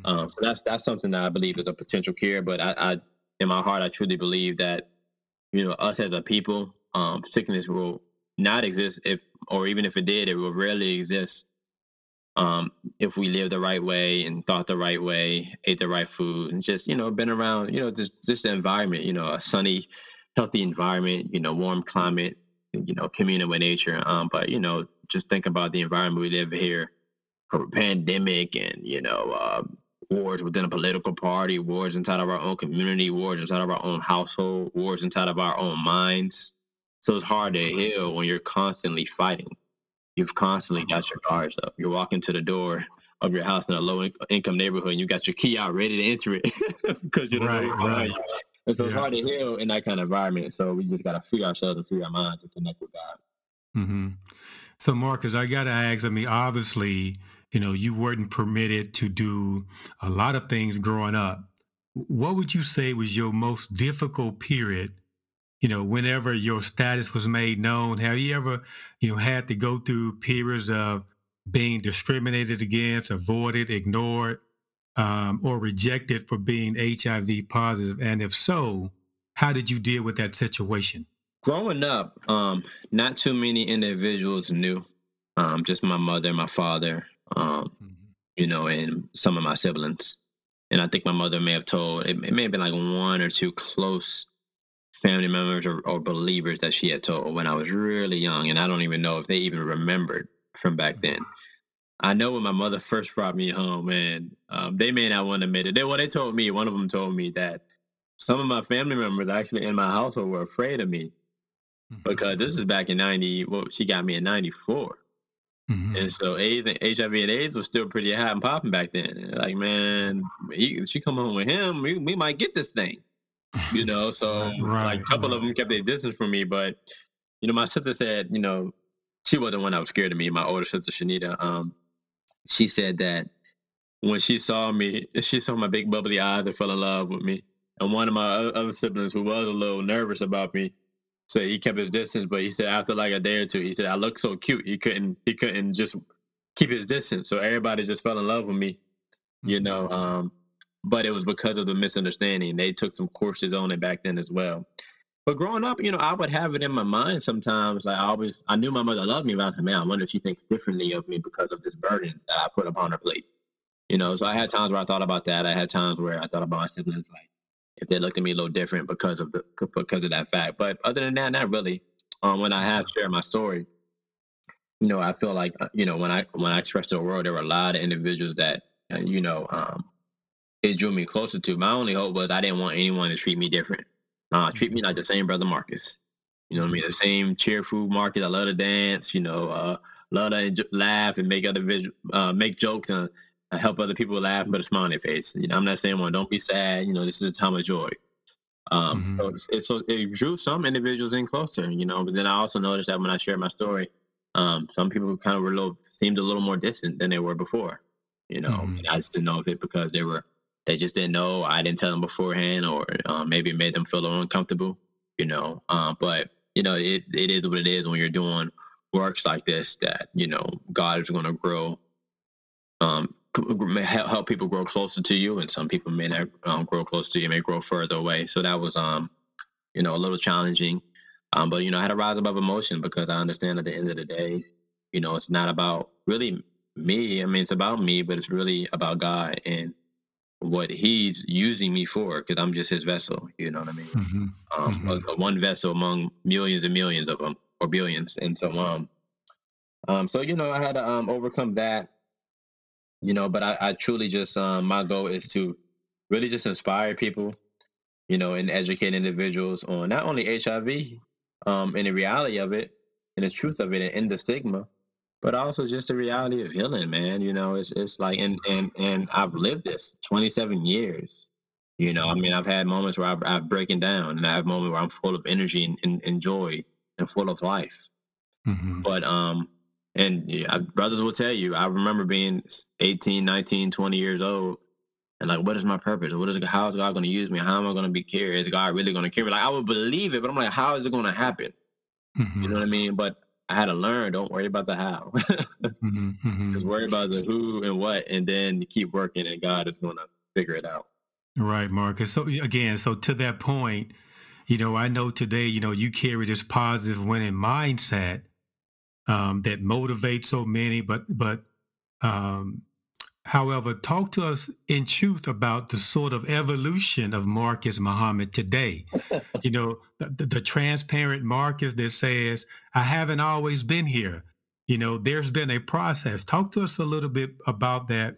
[SPEAKER 5] Mm-hmm. Um, so that's that's something that I believe is a potential cure. But I, I, in my heart, I truly believe that you know, us as a people, um, sickness will not exist if, or even if it did, it will rarely exist um, if we live the right way and thought the right way, ate the right food, and just you know been around, you know, just just the environment, you know, a sunny, healthy environment, you know, warm climate, you know, communing with nature. Um, but you know, just think about the environment we live here, pandemic and you know, uh, wars within a political party, wars inside of our own community, wars inside of our own household, wars inside of our own minds. So it's hard to heal when you're constantly fighting. You've constantly got your guards up. You're walking to the door of your house in a low income neighborhood and you got your key out ready to enter it *laughs* because you don't right, know right. And so yeah. it's hard to heal in that kind of environment. So we just got to free ourselves and free our minds to connect with God.
[SPEAKER 4] Mm-hmm. So, Marcus, I got to ask I mean, obviously, you know, you weren't permitted to do a lot of things growing up. What would you say was your most difficult period? You know, whenever your status was made known, have you ever, you know, had to go through periods of being discriminated against, avoided, ignored, um, or rejected for being HIV positive? And if so, how did you deal with that situation?
[SPEAKER 5] Growing up, um, not too many individuals knew. Um, just my mother and my father, um, mm-hmm. you know, and some of my siblings. And I think my mother may have told, it, it may have been like one or two close family members or, or, believers that she had told when I was really young. And I don't even know if they even remembered from back then. Mm-hmm. I know when my mother first brought me home, and um, they may not want to admit it. They well, they told me one of them told me that some of my family members actually in my household were afraid of me mm-hmm. because this is back in ninety. Well, she got me in ninety four, mm mm-hmm. and so AIDS and HIV and AIDS was still pretty hot and popping back then. Like, man, he, she come home with him, we, we might get this thing, you know. So right, like a couple right. of them kept their distance from me, but you know, my sister said, you know, she wasn't one that was scared of me. My older sister Shanita, um, she said that when she saw me, she saw my big bubbly eyes and fell in love with me. And one of my other siblings, who was a little nervous about me, so he kept his distance. But he said after like a day or two, he said I look so cute. He couldn't he couldn't just keep his distance. So everybody just fell in love with me, you know. Mm-hmm. Um, but it was because of the misunderstanding. They took some courses on it back then as well. But growing up, you know, I would have it in my mind sometimes. Like I always, I knew my mother loved me, but I said, man, I wonder if she thinks differently of me because of this burden that I put upon her plate. You know, so I had times where I thought about that. I had times where I thought about my siblings, like if they looked at me a little different because of the because of that fact. But other than that, not really. Um, when I have shared my story, you know, I feel like uh, you know when I when I expressed to the world, there were a lot of individuals that uh, you know um, it drew me closer to. My only hope was I didn't want anyone to treat me different. Uh, treat me like the same brother Marcus. You know what I mean? The same cheerful Marcus. I love to dance. You know, uh, love to laugh and make other visual, uh, make jokes and uh, help other people laugh and put a smile on their face. You know, I'm not saying one, don't be sad. You know, this is a time of joy. Um, mm-hmm. so, it's, it's, so it drew some individuals in closer. You know, but then I also noticed that when I shared my story, um, some people kind of were a little seemed a little more distant than they were before. You know, mm-hmm. I just didn't know if it because they were they just didn't know. I didn't tell them beforehand, or um, maybe it made them feel uncomfortable, you know. Um, but you know, it it is what it is when you're doing works like this. That you know, God is going to grow, um, help people grow closer to you, and some people may not um, grow close to you, may grow further away. So that was, um, you know, a little challenging. Um, but you know, I had to rise above emotion because I understand at the end of the day, you know, it's not about really me. I mean, it's about me, but it's really about God and what he's using me for because I'm just his vessel. You know what I mean? Mm-hmm. Um, mm-hmm. A, a one vessel among millions and millions of them or billions. And so, um, um, so you know, I had to um overcome that. You know, but I, I truly just um my goal is to really just inspire people, you know, and educate individuals on not only HIV, um, and the reality of it and the truth of it and end the stigma, but also just the reality of healing, man. You know, it's it's like and and and I've lived this 27 years. You know, I mean, I've had moments where I've, I've breaking down, and I have moments where I'm full of energy and, and, and joy and full of life. Mm-hmm. But um, and yeah, brothers will tell you, I remember being 18, 19, 20 years old, and like, what is my purpose? What is how is God going to use me? How am I going to be cared? Is God really going to care me? Like, I would believe it, but I'm like, how is it going to happen? Mm-hmm. You know what I mean? But I had to learn. Don't worry about the how. mm-hmm, *laughs* mm-hmm. Just worry about the who and what, and then keep working, and God is going to figure it out.
[SPEAKER 4] Right, Marcus. So again, so to that point, you know, I know today, you know, you carry this positive winning mindset um, that motivates so many, but but um, However, talk to us in truth about the sort of evolution of Marcus Muhammad today. *laughs* you know, the, the, transparent Marcus that says, I haven't always been here. You know, there's been a process. Talk to us a little bit about that,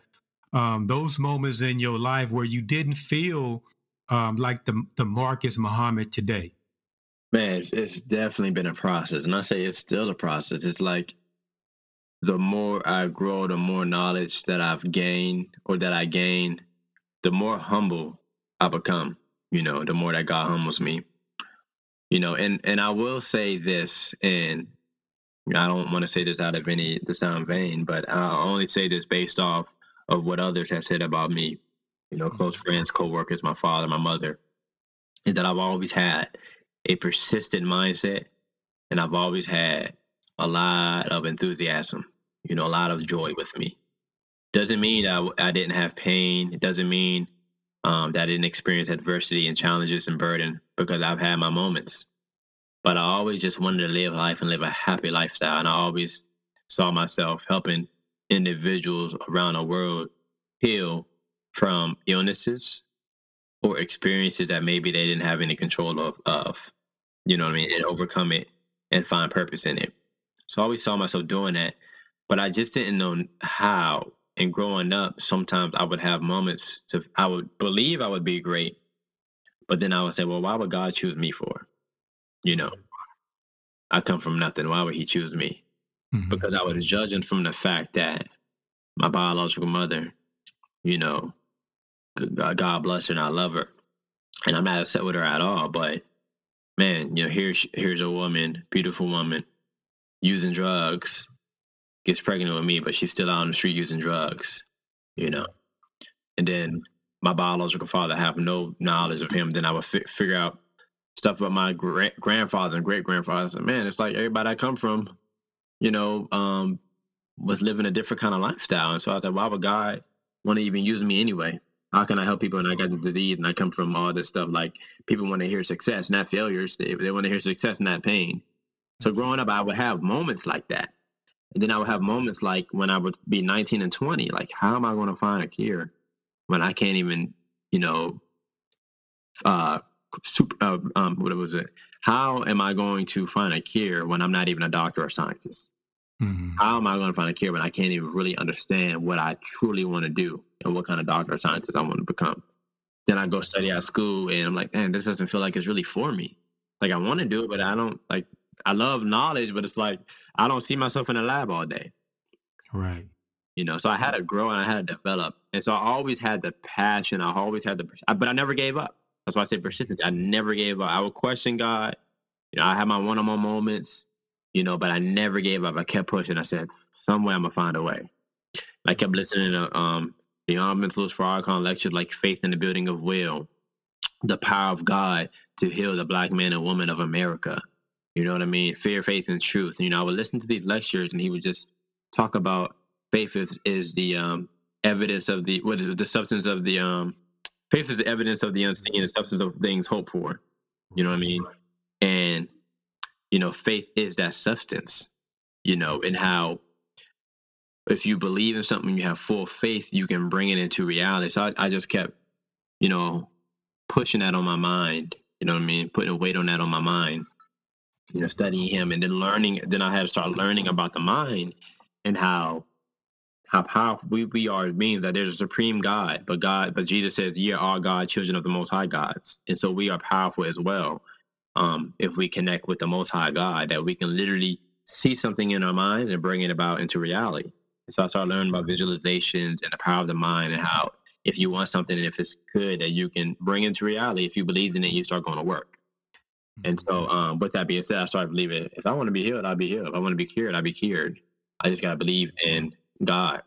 [SPEAKER 4] um, those moments in your life where you didn't feel um, like the, the Marcus Muhammad today.
[SPEAKER 5] Man, it's, it's definitely been a process. And I say it's still a process. It's like the more I grow, the more knowledge that I've gained or that I gain, the more humble I become, you know, the more that God humbles me. You know, and and I will say this, and I don't want to say this out of any to sound vain, but I only say this based off of what others have said about me, you know, close mm-hmm. friends, co-workers, my father, my mother, is that I've always had a persistent mindset and I've always had a lot of enthusiasm, you know, a lot of joy with me. Doesn't mean I, I didn't have pain. It doesn't mean um, that I didn't experience adversity and challenges and burden because I've had my moments. But I always just wanted to live life and live a happy lifestyle. And I always saw myself helping individuals around the world heal from illnesses or experiences that maybe they didn't have any control of, of you know what I mean, and overcome it and find purpose in it. So I always saw myself doing that, but I just didn't know how. And growing up, sometimes I would have moments to I would believe I would be great, but then I would say, well, why would God choose me for? You know, I come from nothing. Why would He choose me? Mm-hmm. Because I was judging from the fact that my biological mother, you know, God bless her and I love her, and I'm not upset with her at all. But man, you know, here's here's a woman, beautiful woman, using drugs, gets pregnant with me, but she's still out on the street using drugs, you know. And then my biological father have no knowledge of him. Then I would fi- figure out stuff about my gra- grandfather and great grandfather. So man, it's like everybody I come from, you know, um, was living a different kind of lifestyle. And so I thought, why would God want to even use me anyway? how can I help people? And I got this disease and I come from all this stuff. Like people want to hear success, not failures. They, they want to hear success, not pain. So growing up, I would have moments like that. And then I would have moments like when I would be 19 and 20, like, how am I going to find a cure when I can't even, you know, uh, super, uh, um, what was it? How am I going to find a cure when I'm not even a doctor or scientist? Mm-hmm. How am I going to find a cure when I can't even really understand what I truly want to do and what kind of doctor or scientist I want to become? Then I go study at school and I'm like, man, this doesn't feel like it's really for me. Like I want to do it, but I don't like. I love knowledge, but it's like I don't see myself in a lab all day.
[SPEAKER 4] Right.
[SPEAKER 5] You know, so I had to grow and I had to develop, and so I always had the passion. I always had the, but I never gave up. That's why I say persistence. I never gave up. I would question God. You know, I had my one-on-one moments you know, but I never gave up. I kept pushing. I said, some way I'm gonna find a way. I kept listening to um the Honorable Louis Farrakhan lecture like Faith in the Building of Will, the power of God to heal the black man and woman of America. You know what I mean? Fear, faith, and truth. You know, I would listen to these lectures and he would just talk about faith is, is the um evidence of the what is it, the substance of the um faith is the evidence of the unseen, the substance of things hoped for. You know what I mean? And you know, faith is that substance, you know, and how if you believe in something, you have full faith, you can bring it into reality. So I, I just kept, you know, pushing that on my mind, you know what I mean? Putting a weight on that on my mind, you know, studying him and then learning. Then I had to start learning about the mind and how how powerful we, we are means that there's a supreme God, but God, but Jesus says, "Ye are God, children of the Most High gods," and so we are powerful as well um, if we connect with the Most High God, that we can literally see something in our minds and bring it about into reality. so I started learning about visualizations and the power of the mind and how if you want something and if it's good that you can bring into reality, if you believe in it, you start going to work. And so, um, with that being said, I started believing if I want to be healed, I'll be healed. If I want to be cured, I'll be cured. I just got to believe in God.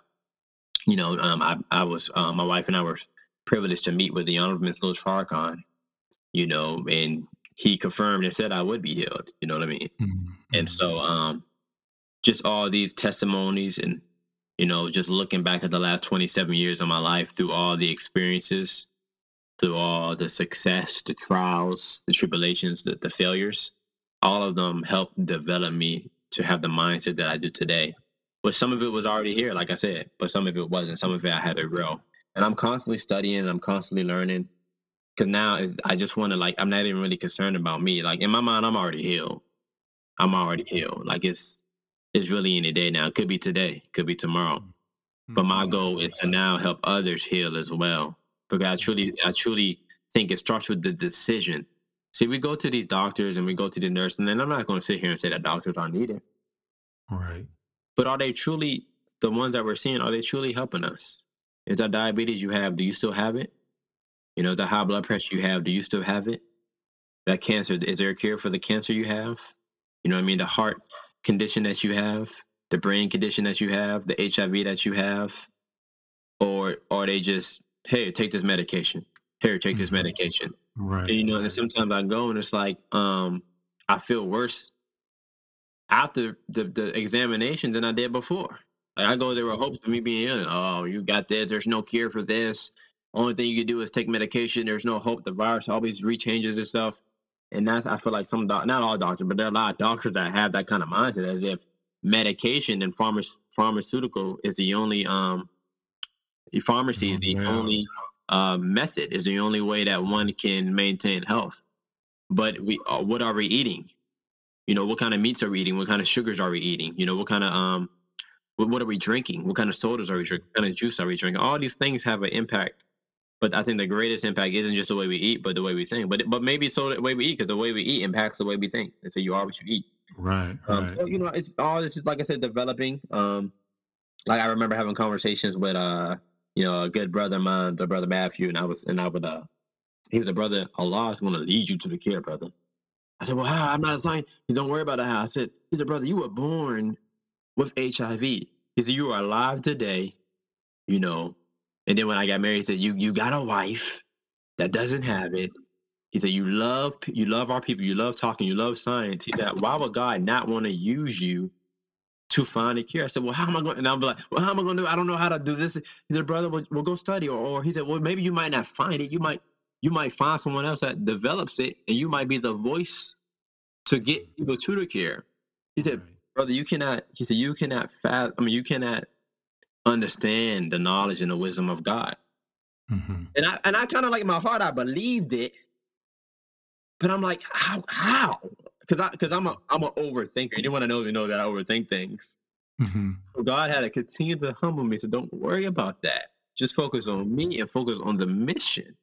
[SPEAKER 5] You know, um, I, I was, uh, my wife and I were privileged to meet with the Honorable Miss Louis Farrakhan, you know, and he confirmed and said I would be healed. You know what I mean? Mm-hmm. And so, um, just all these testimonies and you know, just looking back at the last 27 years of my life through all the experiences, through all the success, the trials, the tribulations, the, the failures, all of them helped develop me to have the mindset that I do today. but some of it was already here, like I said, but some of it wasn't. Some of it I had to grow, and I'm constantly studying. I'm constantly learning, because now is I just want to like I'm not even really concerned about me. Like in my mind, I'm already healed. I'm already healed. Like it's it's really any day now. It could be today, could be tomorrow. Mm-hmm. But my goal is to now help others heal as well. Because I truly I truly think it starts with the decision. See, we go to these doctors and we go to the nurse, and then I'm not going to sit here and say that doctors aren't needed.
[SPEAKER 4] Right.
[SPEAKER 5] But are they truly the ones that we're seeing? Are they truly helping us? Is that diabetes you have? Do you still have it? You know, the high blood pressure you have, do you still have it? That cancer, is there a cure for the cancer you have? You know what I mean? The heart condition that you have, the brain condition that you have, the HIV that you have, or are they just, hey, take this medication? Here, take this mm-hmm. medication.
[SPEAKER 4] Right.
[SPEAKER 5] And, you know, and sometimes I go and it's like, um, I feel worse after the, the examination than I did before. Like I go there with hopes of me being in. Oh, you got this. There's no cure for this. Only thing you can do is take medication. There's no hope. The virus always rechanges itself. And that's I feel like some doc, not all doctors, but there are a lot of doctors that have that kind of mindset, as if medication and pharma, pharmaceutical is the only um, pharmacy is the yeah. only uh, method, is the only way that one can maintain health. But we, uh, what are we eating? You know, what kind of meats are we eating? What kind of sugars are we eating? You know, what kind of um, what, what are we drinking? What kind of sodas are we drinking? What kind of juice are we drinking? All these things have an impact but I think the greatest impact isn't just the way we eat, but the way we think. But but maybe so the way we eat because the way we eat impacts the way we think. And so you are what you eat.
[SPEAKER 4] Right. Um,
[SPEAKER 5] So you know, it's all this is like I said, developing. Um, like I remember having conversations with uh, you know, a good brother of mine, the brother Matthew, and I was and I would uh, he was a brother. Allah is going to lead you to the care, brother. I said, well, how? I'm not a scientist. He don't worry about the how. I said, he said, brother, you were born with HIV. He said, you are alive today. You know, and then when I got married, he said, "You you got a wife that doesn't have it." He said, "You love you love our people. You love talking. You love science." He said, "Why would God not want to use you to find a cure?" I said, "Well, how am I going?" And I'm like, "Well, how am I going to do? I don't know how to do this." He said, "Brother, we'll, we'll go study." Or, or he said, "Well, maybe you might not find it. You might you might find someone else that develops it, and you might be the voice to get people to the cure." He said, "Brother, you cannot." He said, "You cannot fast. I mean, you cannot." understand the knowledge and the wisdom of God. Mm-hmm. And I and I kind of like my heart, I believed it, but I'm like, how how? Because I because I'm a I'm an overthinker. Anyone I know you know that I overthink things. Mm-hmm. So God had to continue to humble me. So don't worry about that. Just focus on me and focus on the mission.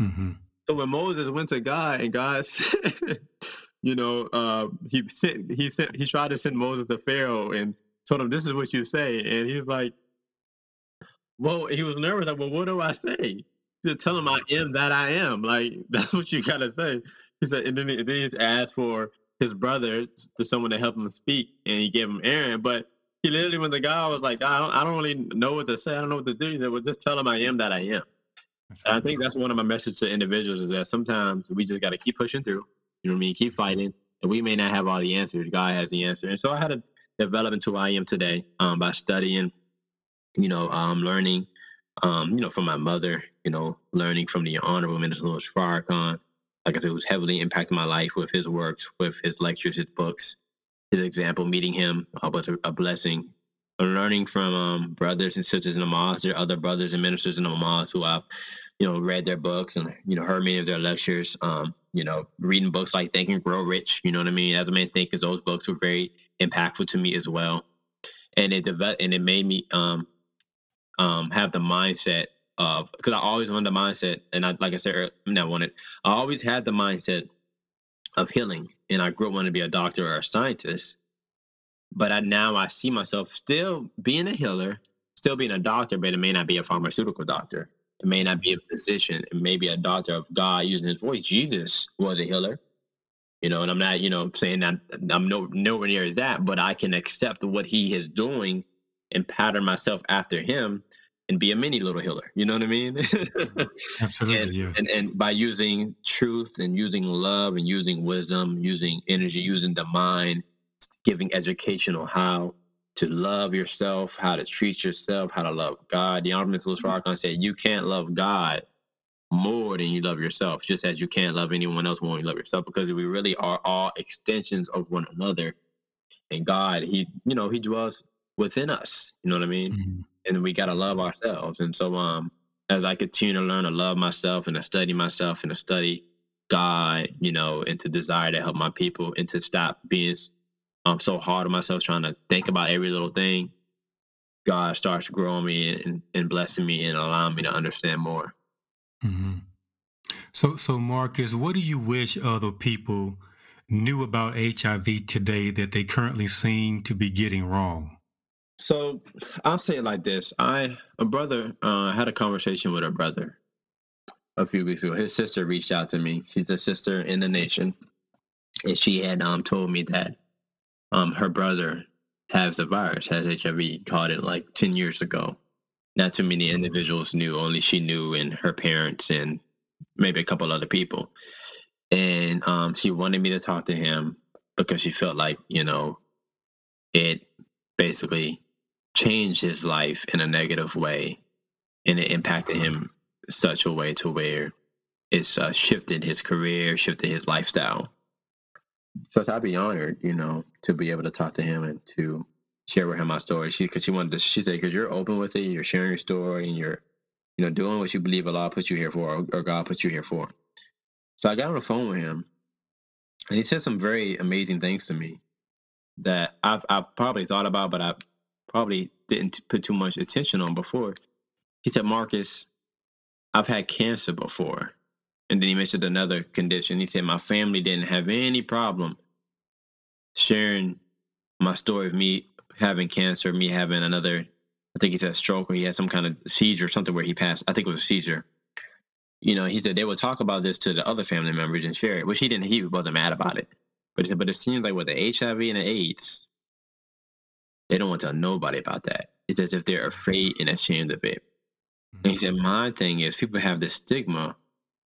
[SPEAKER 5] Mm-hmm. So when Moses went to God and God *laughs* said, you know, uh, he sent he sent he tried to send Moses to Pharaoh and told him this is what you say, and he's like, well, he was nervous. Like, well, what do I say? To tell him I am that I am. Like, *laughs* that's what you gotta say. He said, and then, and then he asked for his brother to someone to help him speak, and he gave him Aaron. But he literally, when the guy was like, I don't, I don't really know what to say. I don't know what to do. He said, well, just tell him I am that I am. And I think that's one of my messages to individuals is that sometimes we just got to keep pushing through. You know what I mean? Keep fighting. And we may not have all the answers. God has the answer. And so I had to develop into who I am today um, by studying you know, um, learning, um, you know, from my mother, you know, learning from the Honorable Minister Louis Farrakhan, like I said, who's heavily impacted my life with his works, with his lectures, his books, his example. Meeting him was a, a blessing. Learning from um, brothers and sisters in the mosque, there are other brothers and ministers in the mosque who I've, you know, read their books and you know heard many of their lectures. Um, you know, reading books like Think and Grow Rich. You know what I mean? As a man think, because those books were very impactful to me as well, and it developed and it made me um um, have the mindset of because I always wanted the mindset, and I like I said, not wanted. I always had the mindset of healing, and I grew up wanting to be a doctor or a scientist. But I now I see myself still being a healer, still being a doctor, but it may not be a pharmaceutical doctor. It may not be a physician. It may be a doctor of God using His voice. Jesus was a healer, you know, and I'm not, you know, saying that I'm no nowhere near that, but I can accept what He is doing and pattern myself after him and be a mini little healer. You know what I mean? *laughs*
[SPEAKER 4] Absolutely.
[SPEAKER 5] and,
[SPEAKER 4] yeah.
[SPEAKER 5] and and by using truth and using love and using wisdom, using energy, using the mind, giving education on how to love yourself, how to treat yourself, how to love God. The Honorable Louis mm-hmm. Farrakhan said, "You can't love God." more than you love yourself, just as you can't love anyone else more than you love yourself, because we really are all extensions of one another. And God, He, you know, He dwells within us. You know what I mean? Mm-hmm. And we gotta love ourselves. And so um as I continue to learn to love myself and to study myself and to study God, you know, and to desire to help my people and to stop being um so hard on myself trying to think about every little thing, God starts growing me and, and blessing me and allowing me to understand more.
[SPEAKER 4] Mm-hmm. So, so Marcus, what do you wish other people knew about HIV today that they currently seem to be getting wrong?
[SPEAKER 5] So, I'll say it like this: I a brother uh, had a conversation with a brother a few weeks ago. His sister reached out to me. She's a sister in the nation, and she had um told me that um her brother has the virus, has HIV, caught it like ten years ago. Not too many individuals knew. Only she knew, and her parents and maybe a couple other people. And um, she wanted me to talk to him because she felt like, you know, it basically changed his life in a negative way and it impacted him such a way to where it's uh, shifted his career, shifted his lifestyle. So I'd be honored, you know, to be able to talk to him and to share with him my story. She, cause she wanted to, she said, because you're open with it, you're sharing your story, and you're you know, doing what you believe Allah put you here for or God put you here for. So I got on the phone with him and he said some very amazing things to me that I've, I've probably thought about, but I probably didn't put too much attention on before. He said, Marcus, I've had cancer before. And then he mentioned another condition. He said, My family didn't have any problem sharing my story of me having cancer, me having another I think he said stroke or he had some kind of seizure something where he passed. I think it was a seizure. You know, he said they would talk about this to the other family members and share it, which he didn't, he wasn't mad about it. But he said, but it seems like with the HIV and the AIDS, they don't want to tell nobody about that. It's as if they're afraid and ashamed of it. And he said, my thing is people have this stigma.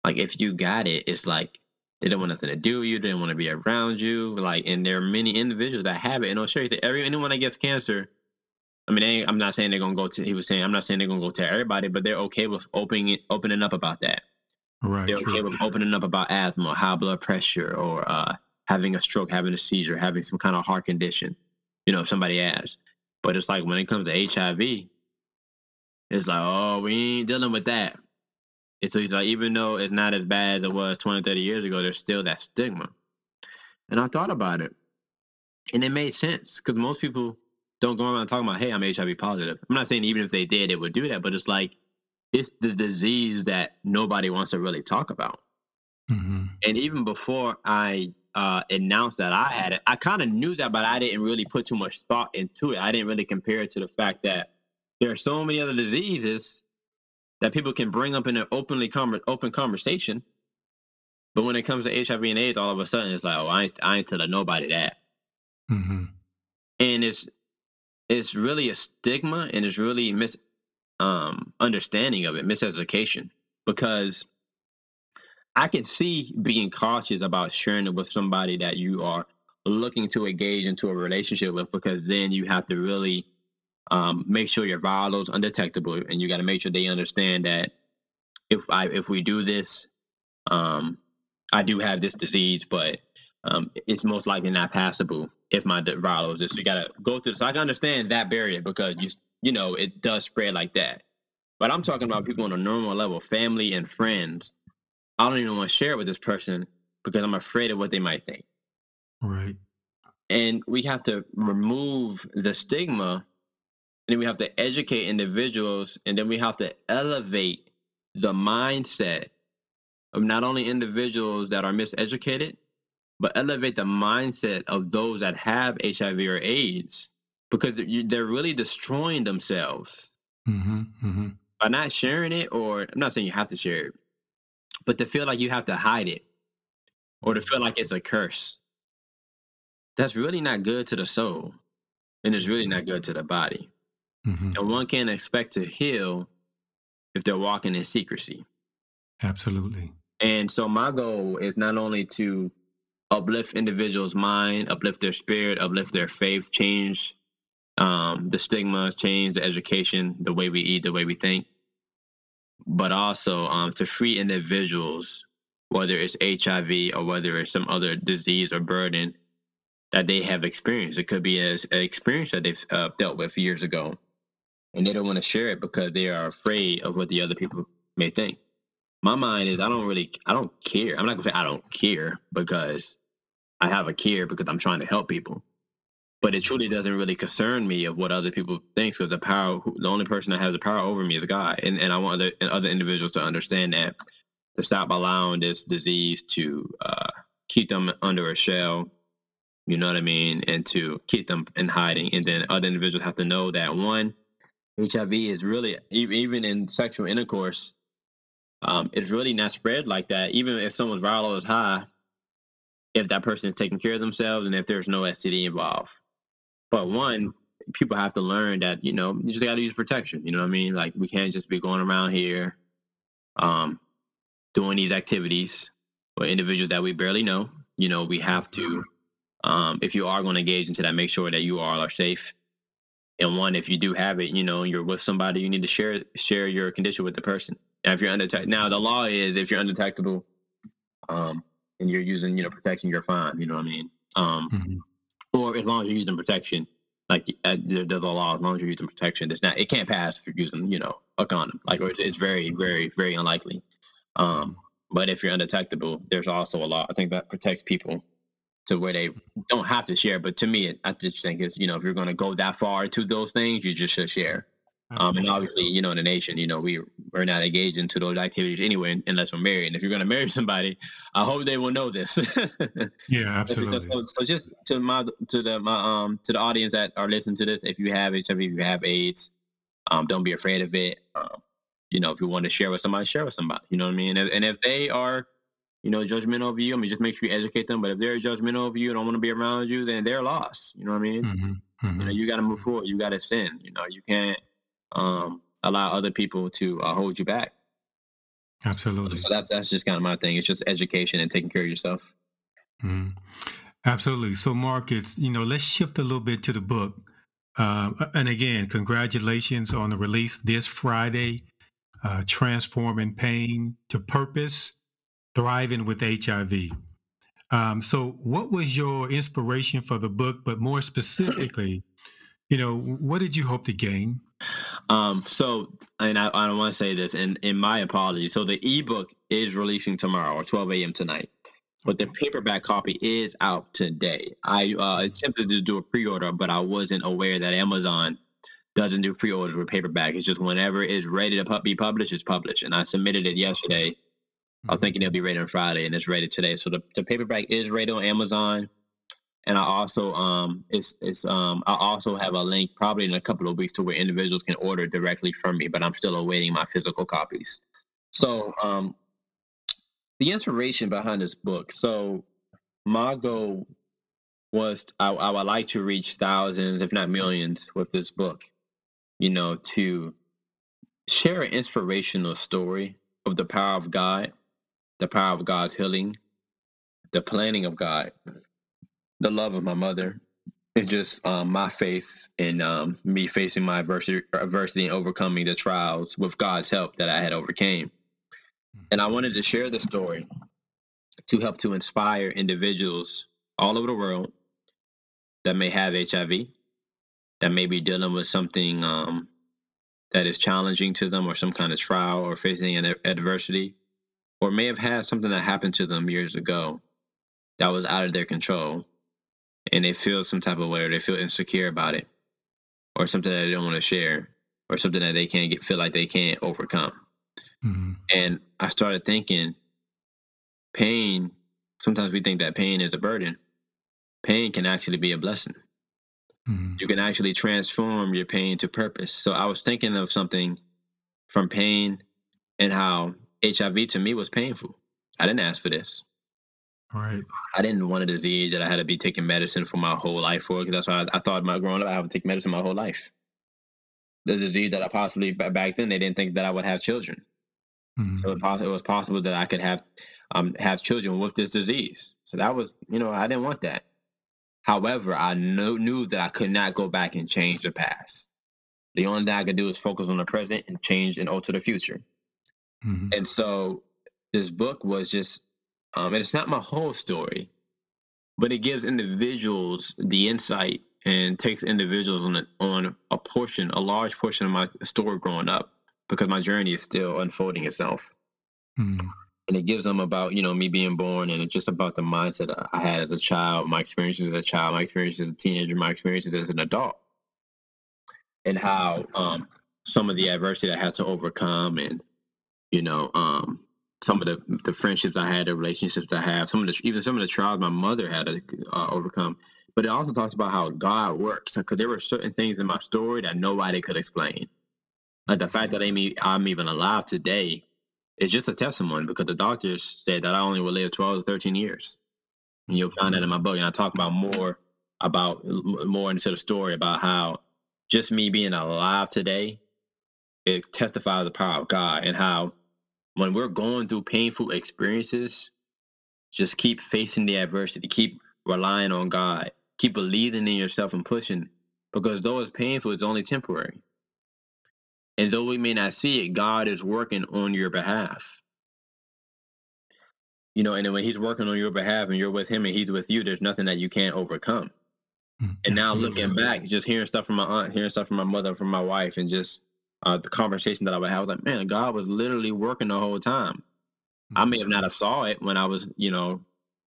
[SPEAKER 5] Like if you got it, it's like they don't want nothing to do with you. They don't want to be around you. Like, and there are many individuals that have it. And I'll show you that every anyone that gets cancer, I mean, they, I'm not saying they're gonna go to. He was saying I'm not saying they're gonna go to everybody, but they're okay with opening opening up about that.
[SPEAKER 4] Right.
[SPEAKER 5] They're okay
[SPEAKER 4] true.
[SPEAKER 5] with opening up about asthma, high blood pressure, or uh, having a stroke, having a seizure, having some kind of heart condition. You know, if somebody asks. But it's like when it comes to HIV, it's like, oh, we ain't dealing with that. And so he's like, even though it's not as bad as it was 20, 30 years ago, there's still that stigma. And I thought about it. And it made sense because most people don't go around talking about, hey, I'm HIV positive. I'm not saying even if they did, it would do that, but it's like it's the disease that nobody wants to really talk about. Mm-hmm. And even before I uh, announced that I had it, I kind of knew that, but I didn't really put too much thought into it. I didn't really compare it to the fact that there are so many other diseases that people can bring up in an openly com- open conversation. But when it comes to HIV and AIDS, all of a sudden it's like, oh, I ain't, I ain't telling nobody that. Mm-hmm. And it's it's really a stigma and it's really mis um, understanding of it, miseducation, because I can see being cautious about sharing it with somebody that you are looking to engage into a relationship with, because then you have to really um, make sure your viral is undetectable, and you got to make sure they understand that if I if we do this, um, I do have this disease, but um, it's most likely not passable if my viral is. So you gotta go through. So I can understand that barrier because you you know it does spread like that. But I'm talking about people on a normal level, family and friends. I don't even want to share with this person because I'm afraid of what they might think.
[SPEAKER 4] Right.
[SPEAKER 5] And we have to remove the stigma, and then we have to educate individuals, and then we have to elevate the mindset of not only individuals that are miseducated, but elevate the mindset of those that have HIV or AIDS because they're really destroying themselves mm-hmm, mm-hmm. by not sharing it. Or I'm not saying you have to share it, but to feel like you have to hide it or to feel like it's a curse. That's really not good to the soul, and it's really not good to the body. Mm-hmm. And one can't expect to heal if they're walking in secrecy.
[SPEAKER 4] Absolutely.
[SPEAKER 5] And so my goal is not only to uplift individuals' mind, uplift their spirit, uplift their faith, change um, the stigma, change the education, the way we eat, the way we think, but also um, to free individuals, whether it's HIV or whether it's some other disease or burden, that they have experienced. It could be as an experience that they've uh, dealt with years ago, and they don't want to share it because they are afraid of what the other people may think. My mind is I don't really I don't care. I'm not gonna say I don't care because I have a care because I'm trying to help people. But it truly doesn't really concern me of what other people think. because the power, the only person that has the power over me is God, and and I want other other individuals to understand that to stop allowing this disease to uh, keep them under a shell you know what I mean, and to keep them in hiding. And then other individuals have to know that one, HIV is really even in sexual intercourse, um, it's really not spread like that. Even if someone's viral is high, if that person is taking care of themselves and if there's no STD involved. But one, people have to learn that you know you just got to use protection. You know what I mean? Like we can't just be going around here, um, doing these activities with individuals that we barely know. You know, we have to um, if you are going to engage into that, make sure that you all are safe. And one, if you do have it, you know, you're with somebody, you need to share share your condition with the person. Now, if you're undetectable, now the law is if you're undetectable, um, and you're using, you know, protection, you're fine. You know what I mean? Um, mm-hmm. Or as long as you're using protection, like uh, there, there's a law as long as you're using protection. It's not, it can't pass if you're using, you know, a condom. Like, it's, it's very, very, very unlikely. Um, but if you're undetectable, there's also a law I think that protects people to where they don't have to share. But to me, I just think it's you know if you're going to go that far to those things, you just should share. Um, and obviously, you know, in the nation, you know, we we're not engaged into those activities anyway, unless we're married. And if you're going to marry *laughs* somebody, I hope they will know this. *laughs*
[SPEAKER 4] yeah, absolutely.
[SPEAKER 5] So, so, just to my to the my um to the audience that are listening to this, if you have HIV, if you have AIDS, um, don't be afraid of it. Um, you know, if you want to share with somebody, share with somebody. You know what I mean? And if, and if they are you know, judgmental of you. I mean, just make sure you educate them. But if they're judgmental of you and don't want to be around you, then they're lost. You know what I mean? Mm-hmm. Mm-hmm. You know, you got to move forward. You got to sin. You know, you can't um, allow other people to uh, hold you back.
[SPEAKER 4] Absolutely.
[SPEAKER 5] So that's that's just kind of my thing. It's just education and taking care of yourself.
[SPEAKER 4] Mm-hmm. Absolutely. So, Mark, it's you know, let's shift a little bit to the book. Uh, and again, congratulations on the release this Friday. Uh, transforming pain to purpose thriving with HIV. Um, so, what was your inspiration for the book? But more *clears throat* specifically, you know, what did you hope to gain?
[SPEAKER 5] Um, so, and I, I don't want to say this, and in my apologies. So, the ebook is releasing tomorrow or 12 a.m. tonight, but the paperback copy is out today. I uh, attempted to do a pre-order, but I wasn't aware that Amazon doesn't do pre-orders with paperback. It's just whenever it's ready to be published, it's published. And I submitted it yesterday I was mm-hmm. thinking it'll be ready on Friday, and it's ready today. So the, the paperback is ready on Amazon, and I also um it's it's um I also have a link probably in a couple of weeks to where individuals can order directly from me, but I'm still awaiting my physical copies. So um the inspiration behind this book. So my goal was I, I would like to reach thousands, if not millions, with this book. You know, to share an inspirational story of the power of God the power of God's healing, the planning of God, the love of my mother, and just um, my faith in um, me facing my adversity, adversity and overcoming the trials with God's help that I had overcame. And I wanted to share the story to help to inspire individuals all over the world that may have HIV, that may be dealing with something um, that is challenging to them or some kind of trial or facing an adversity or may have had something that happened to them years ago that was out of their control and they feel some type of way or they feel insecure about it or something that they don't want to share or something that they can't get feel like they can't overcome mm-hmm. and i started thinking pain sometimes we think that pain is a burden pain can actually be a blessing mm-hmm. you can actually transform your pain to purpose so i was thinking of something from pain and how HIV to me was painful. I didn't ask for this.
[SPEAKER 4] Right.
[SPEAKER 5] I didn't want a disease that I had to be taking medicine for my whole life for. Because that's why I, I, thought my growing up I would take medicine my whole life. The disease that I possibly back then they didn't think that I would have children. Mm-hmm. So it, it was possible that I could have um have children with this disease. So that was you know I didn't want that. However, I knew knew that I could not go back and change the past. The only thing I could do is focus on the present and change and alter the future. Mm-hmm. And so this book was just, um, and it's not my whole story, but it gives individuals the insight and takes individuals on a, on a portion, a large portion of my story growing up, because my journey is still unfolding itself. Mm. And it gives them about you know me being born, and it's just about the mindset I had as a child, my experiences as a child, my experiences as a teenager, my experiences as an adult, and how um, some of the adversity I had to overcome, and you know um, some of the the friendships I had, the relationships I have, some of the even some of the trials my mother had to uh, overcome. But it also talks about how God works, because there were certain things in my story that nobody could explain. Like the fact that I'm, I'm even alive today is just a testimony because the doctors said that I only will live 12 to 13 years. And you'll find that in my book. And I talk about more about more into the story about how just me being alive today, it testifies the power of God and how when we're going through painful experiences, just keep facing the adversity, keep relying on God, keep believing in yourself and pushing because though it's painful, it's only temporary. And though we may not see it, God is working on your behalf. You know, and when He's working on your behalf and you're with Him and He's with you, there's nothing that you can't overcome. Mm, and now looking back, just hearing stuff from my aunt, hearing stuff from my mother, from my wife, and just uh, the conversation that I would have, I was like, man, God was literally working the whole time. I may have not have saw it when I was, you know,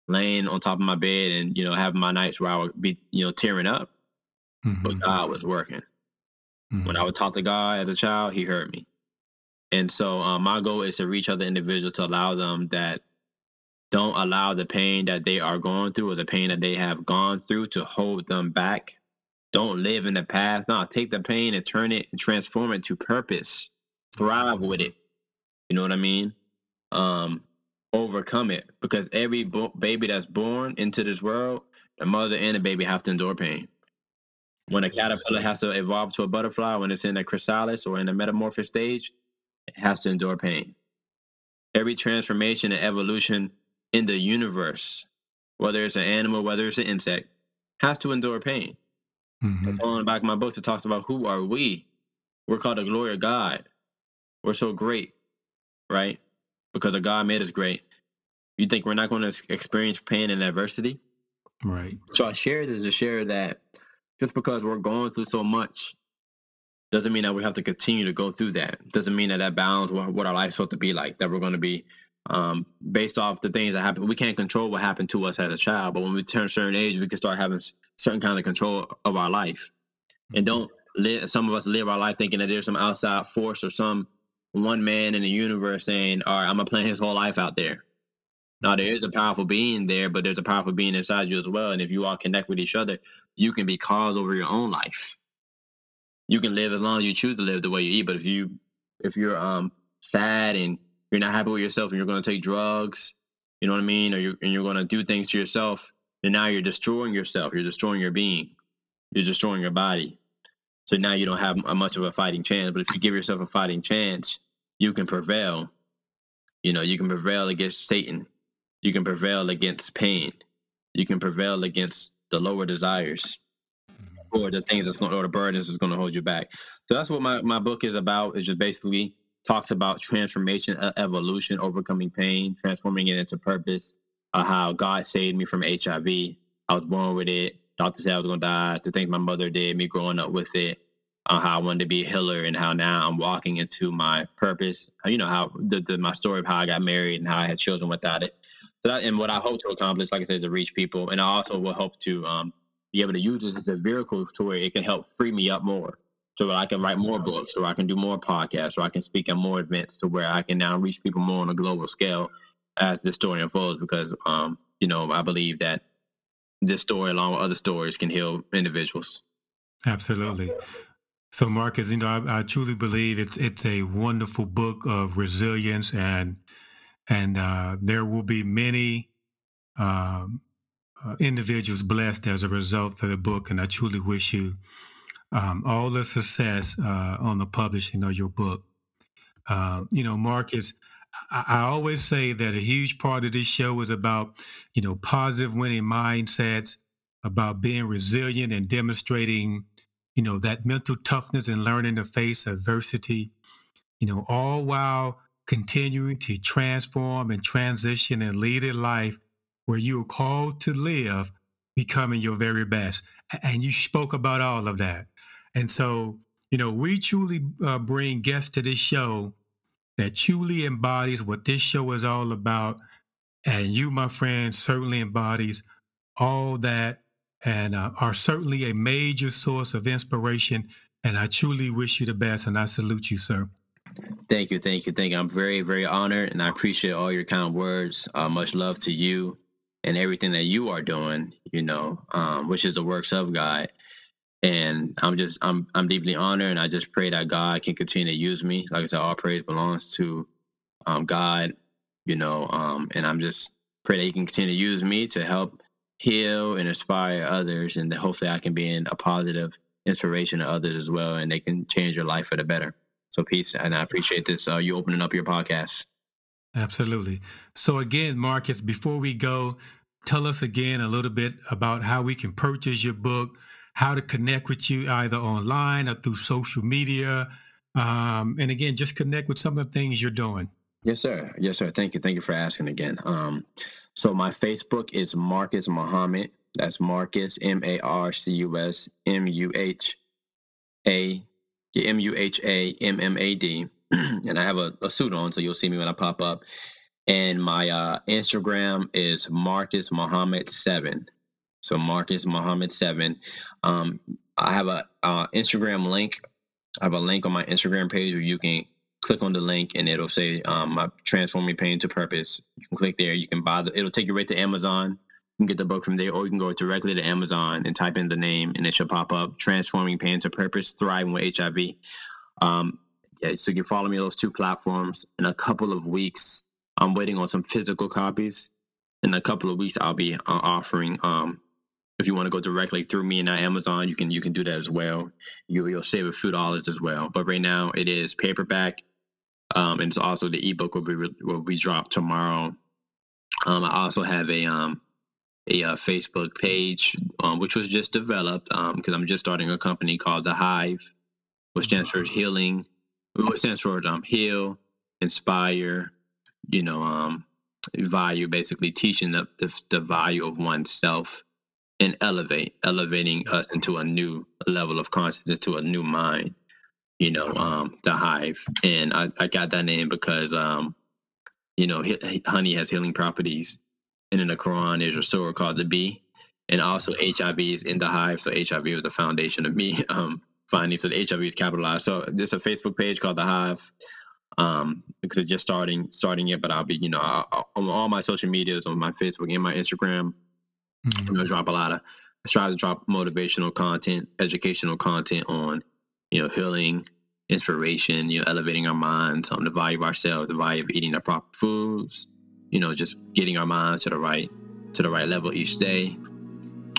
[SPEAKER 5] laying on top of my bed and you know having my nights where I would be, you know, tearing up, mm-hmm. but God was working. Mm-hmm. When I would talk to God as a child, He heard me, and so um, my goal is to reach other individuals to allow them that don't allow the pain that they are going through or the pain that they have gone through to hold them back don't live in the past. No, take the pain and turn it and transform it to purpose. Thrive with it. You know what I mean? Um, overcome it because every bo- baby that's born into this world, the mother and the baby have to endure pain. When a caterpillar has to evolve to a butterfly, when it's in the chrysalis or in the metamorphic stage, it has to endure pain. Every transformation and evolution in the universe, whether it's an animal, whether it's an insect, has to endure pain. Mm-hmm. It's on the back of my books. It talks about who are we? We're called the glory of God. We're so great, right? Because the God made us great. You think we're not going to experience pain and adversity?
[SPEAKER 4] Right.
[SPEAKER 5] So I share this to share that just because we're going through so much doesn't mean that we have to continue to go through that. Doesn't mean that that balance what our life's supposed to be like. That we're going to be um, based off the things that happen. We can't control what happened to us as a child, but when we turn a certain age, we can start having certain kind of control of our life, and mm-hmm. don't live. Some of us live our life thinking that there's some outside force or some one man in the universe saying, "All right, I'm gonna plan his whole life out there." Now there is a powerful being there, but there's a powerful being inside you as well. And if you all connect with each other, you can be cause over your own life. You can live as long as you choose to live the way you eat. But if you if you're um sad and you're not happy with yourself and you're going to take drugs, you know what I mean, or you're and you're going to do things to yourself, and now you're destroying yourself. You're destroying your being. You're destroying your body. So now you don't have much of a fighting chance. But if you give yourself a fighting chance, you can prevail. You know, you can prevail against Satan. You can prevail against pain. You can prevail against the lower desires mm-hmm. or the things that's going or the burdens that's going to hold you back. So that's what my, my book is about. Is just basically talks about transformation, evolution, overcoming pain, transforming it into purpose. Uh, how God saved me from HIV. I was born with it. Doctor said I was gonna die. The things my mother did, me growing up with it. Uh, how I wanted to be a healer, and how now I'm walking into my purpose. Uh, you know how the, the, my story of how I got married and how I had children without it. So that, and what I hope to accomplish, like I said, is to reach people, and I also will hope to um, be able to use this as a vehicle to where it can help free me up more so I can write more books, or I can do more podcasts, or I can speak at more events, to where I can now reach people more on a global scale as this story unfolds. Because, um, you know, I believe that this story, along with other stories, can heal individuals.
[SPEAKER 4] Absolutely. So, Marcus, you know, I, I truly believe it's it's a wonderful book of resilience, and and uh, there will be many um, uh, individuals blessed as a result of the book. And I truly wish you um, all the success uh, on the publishing of your book. Uh, you know, Marcus, I, I, always say that a huge part of this show is about, you know, positive winning mindsets, about being resilient and demonstrating, you know, that mental toughness and learning to face adversity, you know, all while continuing to transform and transition and lead a life where you are called to live becoming your very best. And you spoke about all of that. And so, you know, we truly uh, bring guests to this show that truly embodies what this show is all about. And you, my friend, certainly embodies all that and uh, are certainly a major source of inspiration. And I truly wish you the best, and I salute you, sir.
[SPEAKER 5] Thank you, thank you, thank you. I'm very, very honored, and I appreciate all your kind words. Uh, much love to you and everything that you are doing. You know, um, which is the works of God. And I'm just, I'm, I'm deeply honored, and I just pray that God can continue to use me. Like I said, all praise belongs to um, God. You know, um, and I'm just pray that He can continue to use me to help heal and inspire others, and that hopefully I can be in a positive inspiration to others as well, and they can change your life for the better. So peace, and I appreciate this. Uh, you opening up your podcast.
[SPEAKER 4] Absolutely. So again, Marcus, before we go, tell us again a little bit about how we can purchase your book, how to connect with you either online or through social media, um, and again, just connect with some of the things you're doing.
[SPEAKER 5] Yes, sir. Yes, sir. Thank you. Thank you for asking again. Um, so my Facebook is Marcus Muhammad. That's Marcus M A R C U S M U H A M U H A M M A D. *clears throat* And I have a, a, suit on, so you'll see me when I pop up. And my uh, Instagram is Marcus Muhammad seven. So Marcus Muhammad seven. Um, I have a uh, Instagram link. I have a link on my Instagram page where you can click on the link and it'll say um, my transforming pain to purpose. You can click there. You can buy the. It'll take you right to Amazon. You can get the book from there, or you can go directly to Amazon and type in the name, and it should pop up. Transforming pain to purpose, thriving with HIV. Um, yeah, so you can follow me on those two platforms. In a couple of weeks, I'm waiting on some physical copies. In a couple of weeks, I'll be uh, offering. Um, if you want to go directly through me and not Amazon, you can you can do that as well. You you'll save a few dollars as well. But right now, it is paperback um, and it's also the ebook will be will be dropped tomorrow. Um, I also have a um, a, uh, Facebook page um, which was just developed because um, I'm just starting a company called The Hive, which stands for healing, which stands for um, heal, inspire, you know, um, value, basically teaching the, the, the value of oneself and elevate, elevating us into a new level of consciousness, to a new mind you know, um, the hive. And I, I got that name because, um, you know, honey has healing properties. And in the Quran, there's a surah called the bee. And also HIV is in the hive. So HIV was the foundation of me *laughs* um, finding. So the HIV is capitalized. So there's a Facebook page called the hive um, because it's just starting starting it. But I'll be, you know, I, on all my social medias, on my Facebook and my Instagram, mm-hmm. Going to drop a lot of, I try to drop motivational content, educational content on you know, healing, inspiration, you know, elevating our minds on the value of ourselves, the value of eating the proper foods, you know, just getting our minds to the right to the right level each day.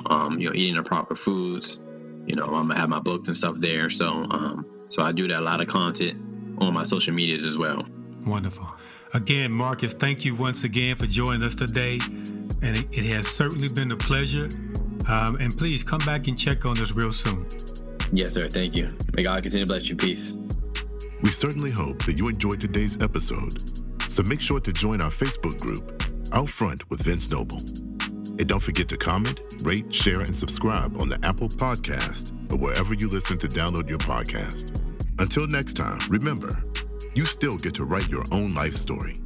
[SPEAKER 5] Um, you know, eating the proper foods. You know, I'm gonna have my books and stuff there. So um, so I do that a lot of content on my social medias as well.
[SPEAKER 4] Wonderful. Again, Marcus, thank you once again for joining us today. And it, it has certainly been a pleasure. Um, and please come back and check on us real soon.
[SPEAKER 5] Yes, sir. Thank you. May God continue to bless you. Peace.
[SPEAKER 1] We certainly hope that you enjoyed today's episode. So make sure to join our Facebook group, Out Front with Vince Noble. And don't forget to comment, rate, share, and subscribe on the Apple Podcast or wherever you listen to download your podcast. Until next time, remember, you still get to write your own life story.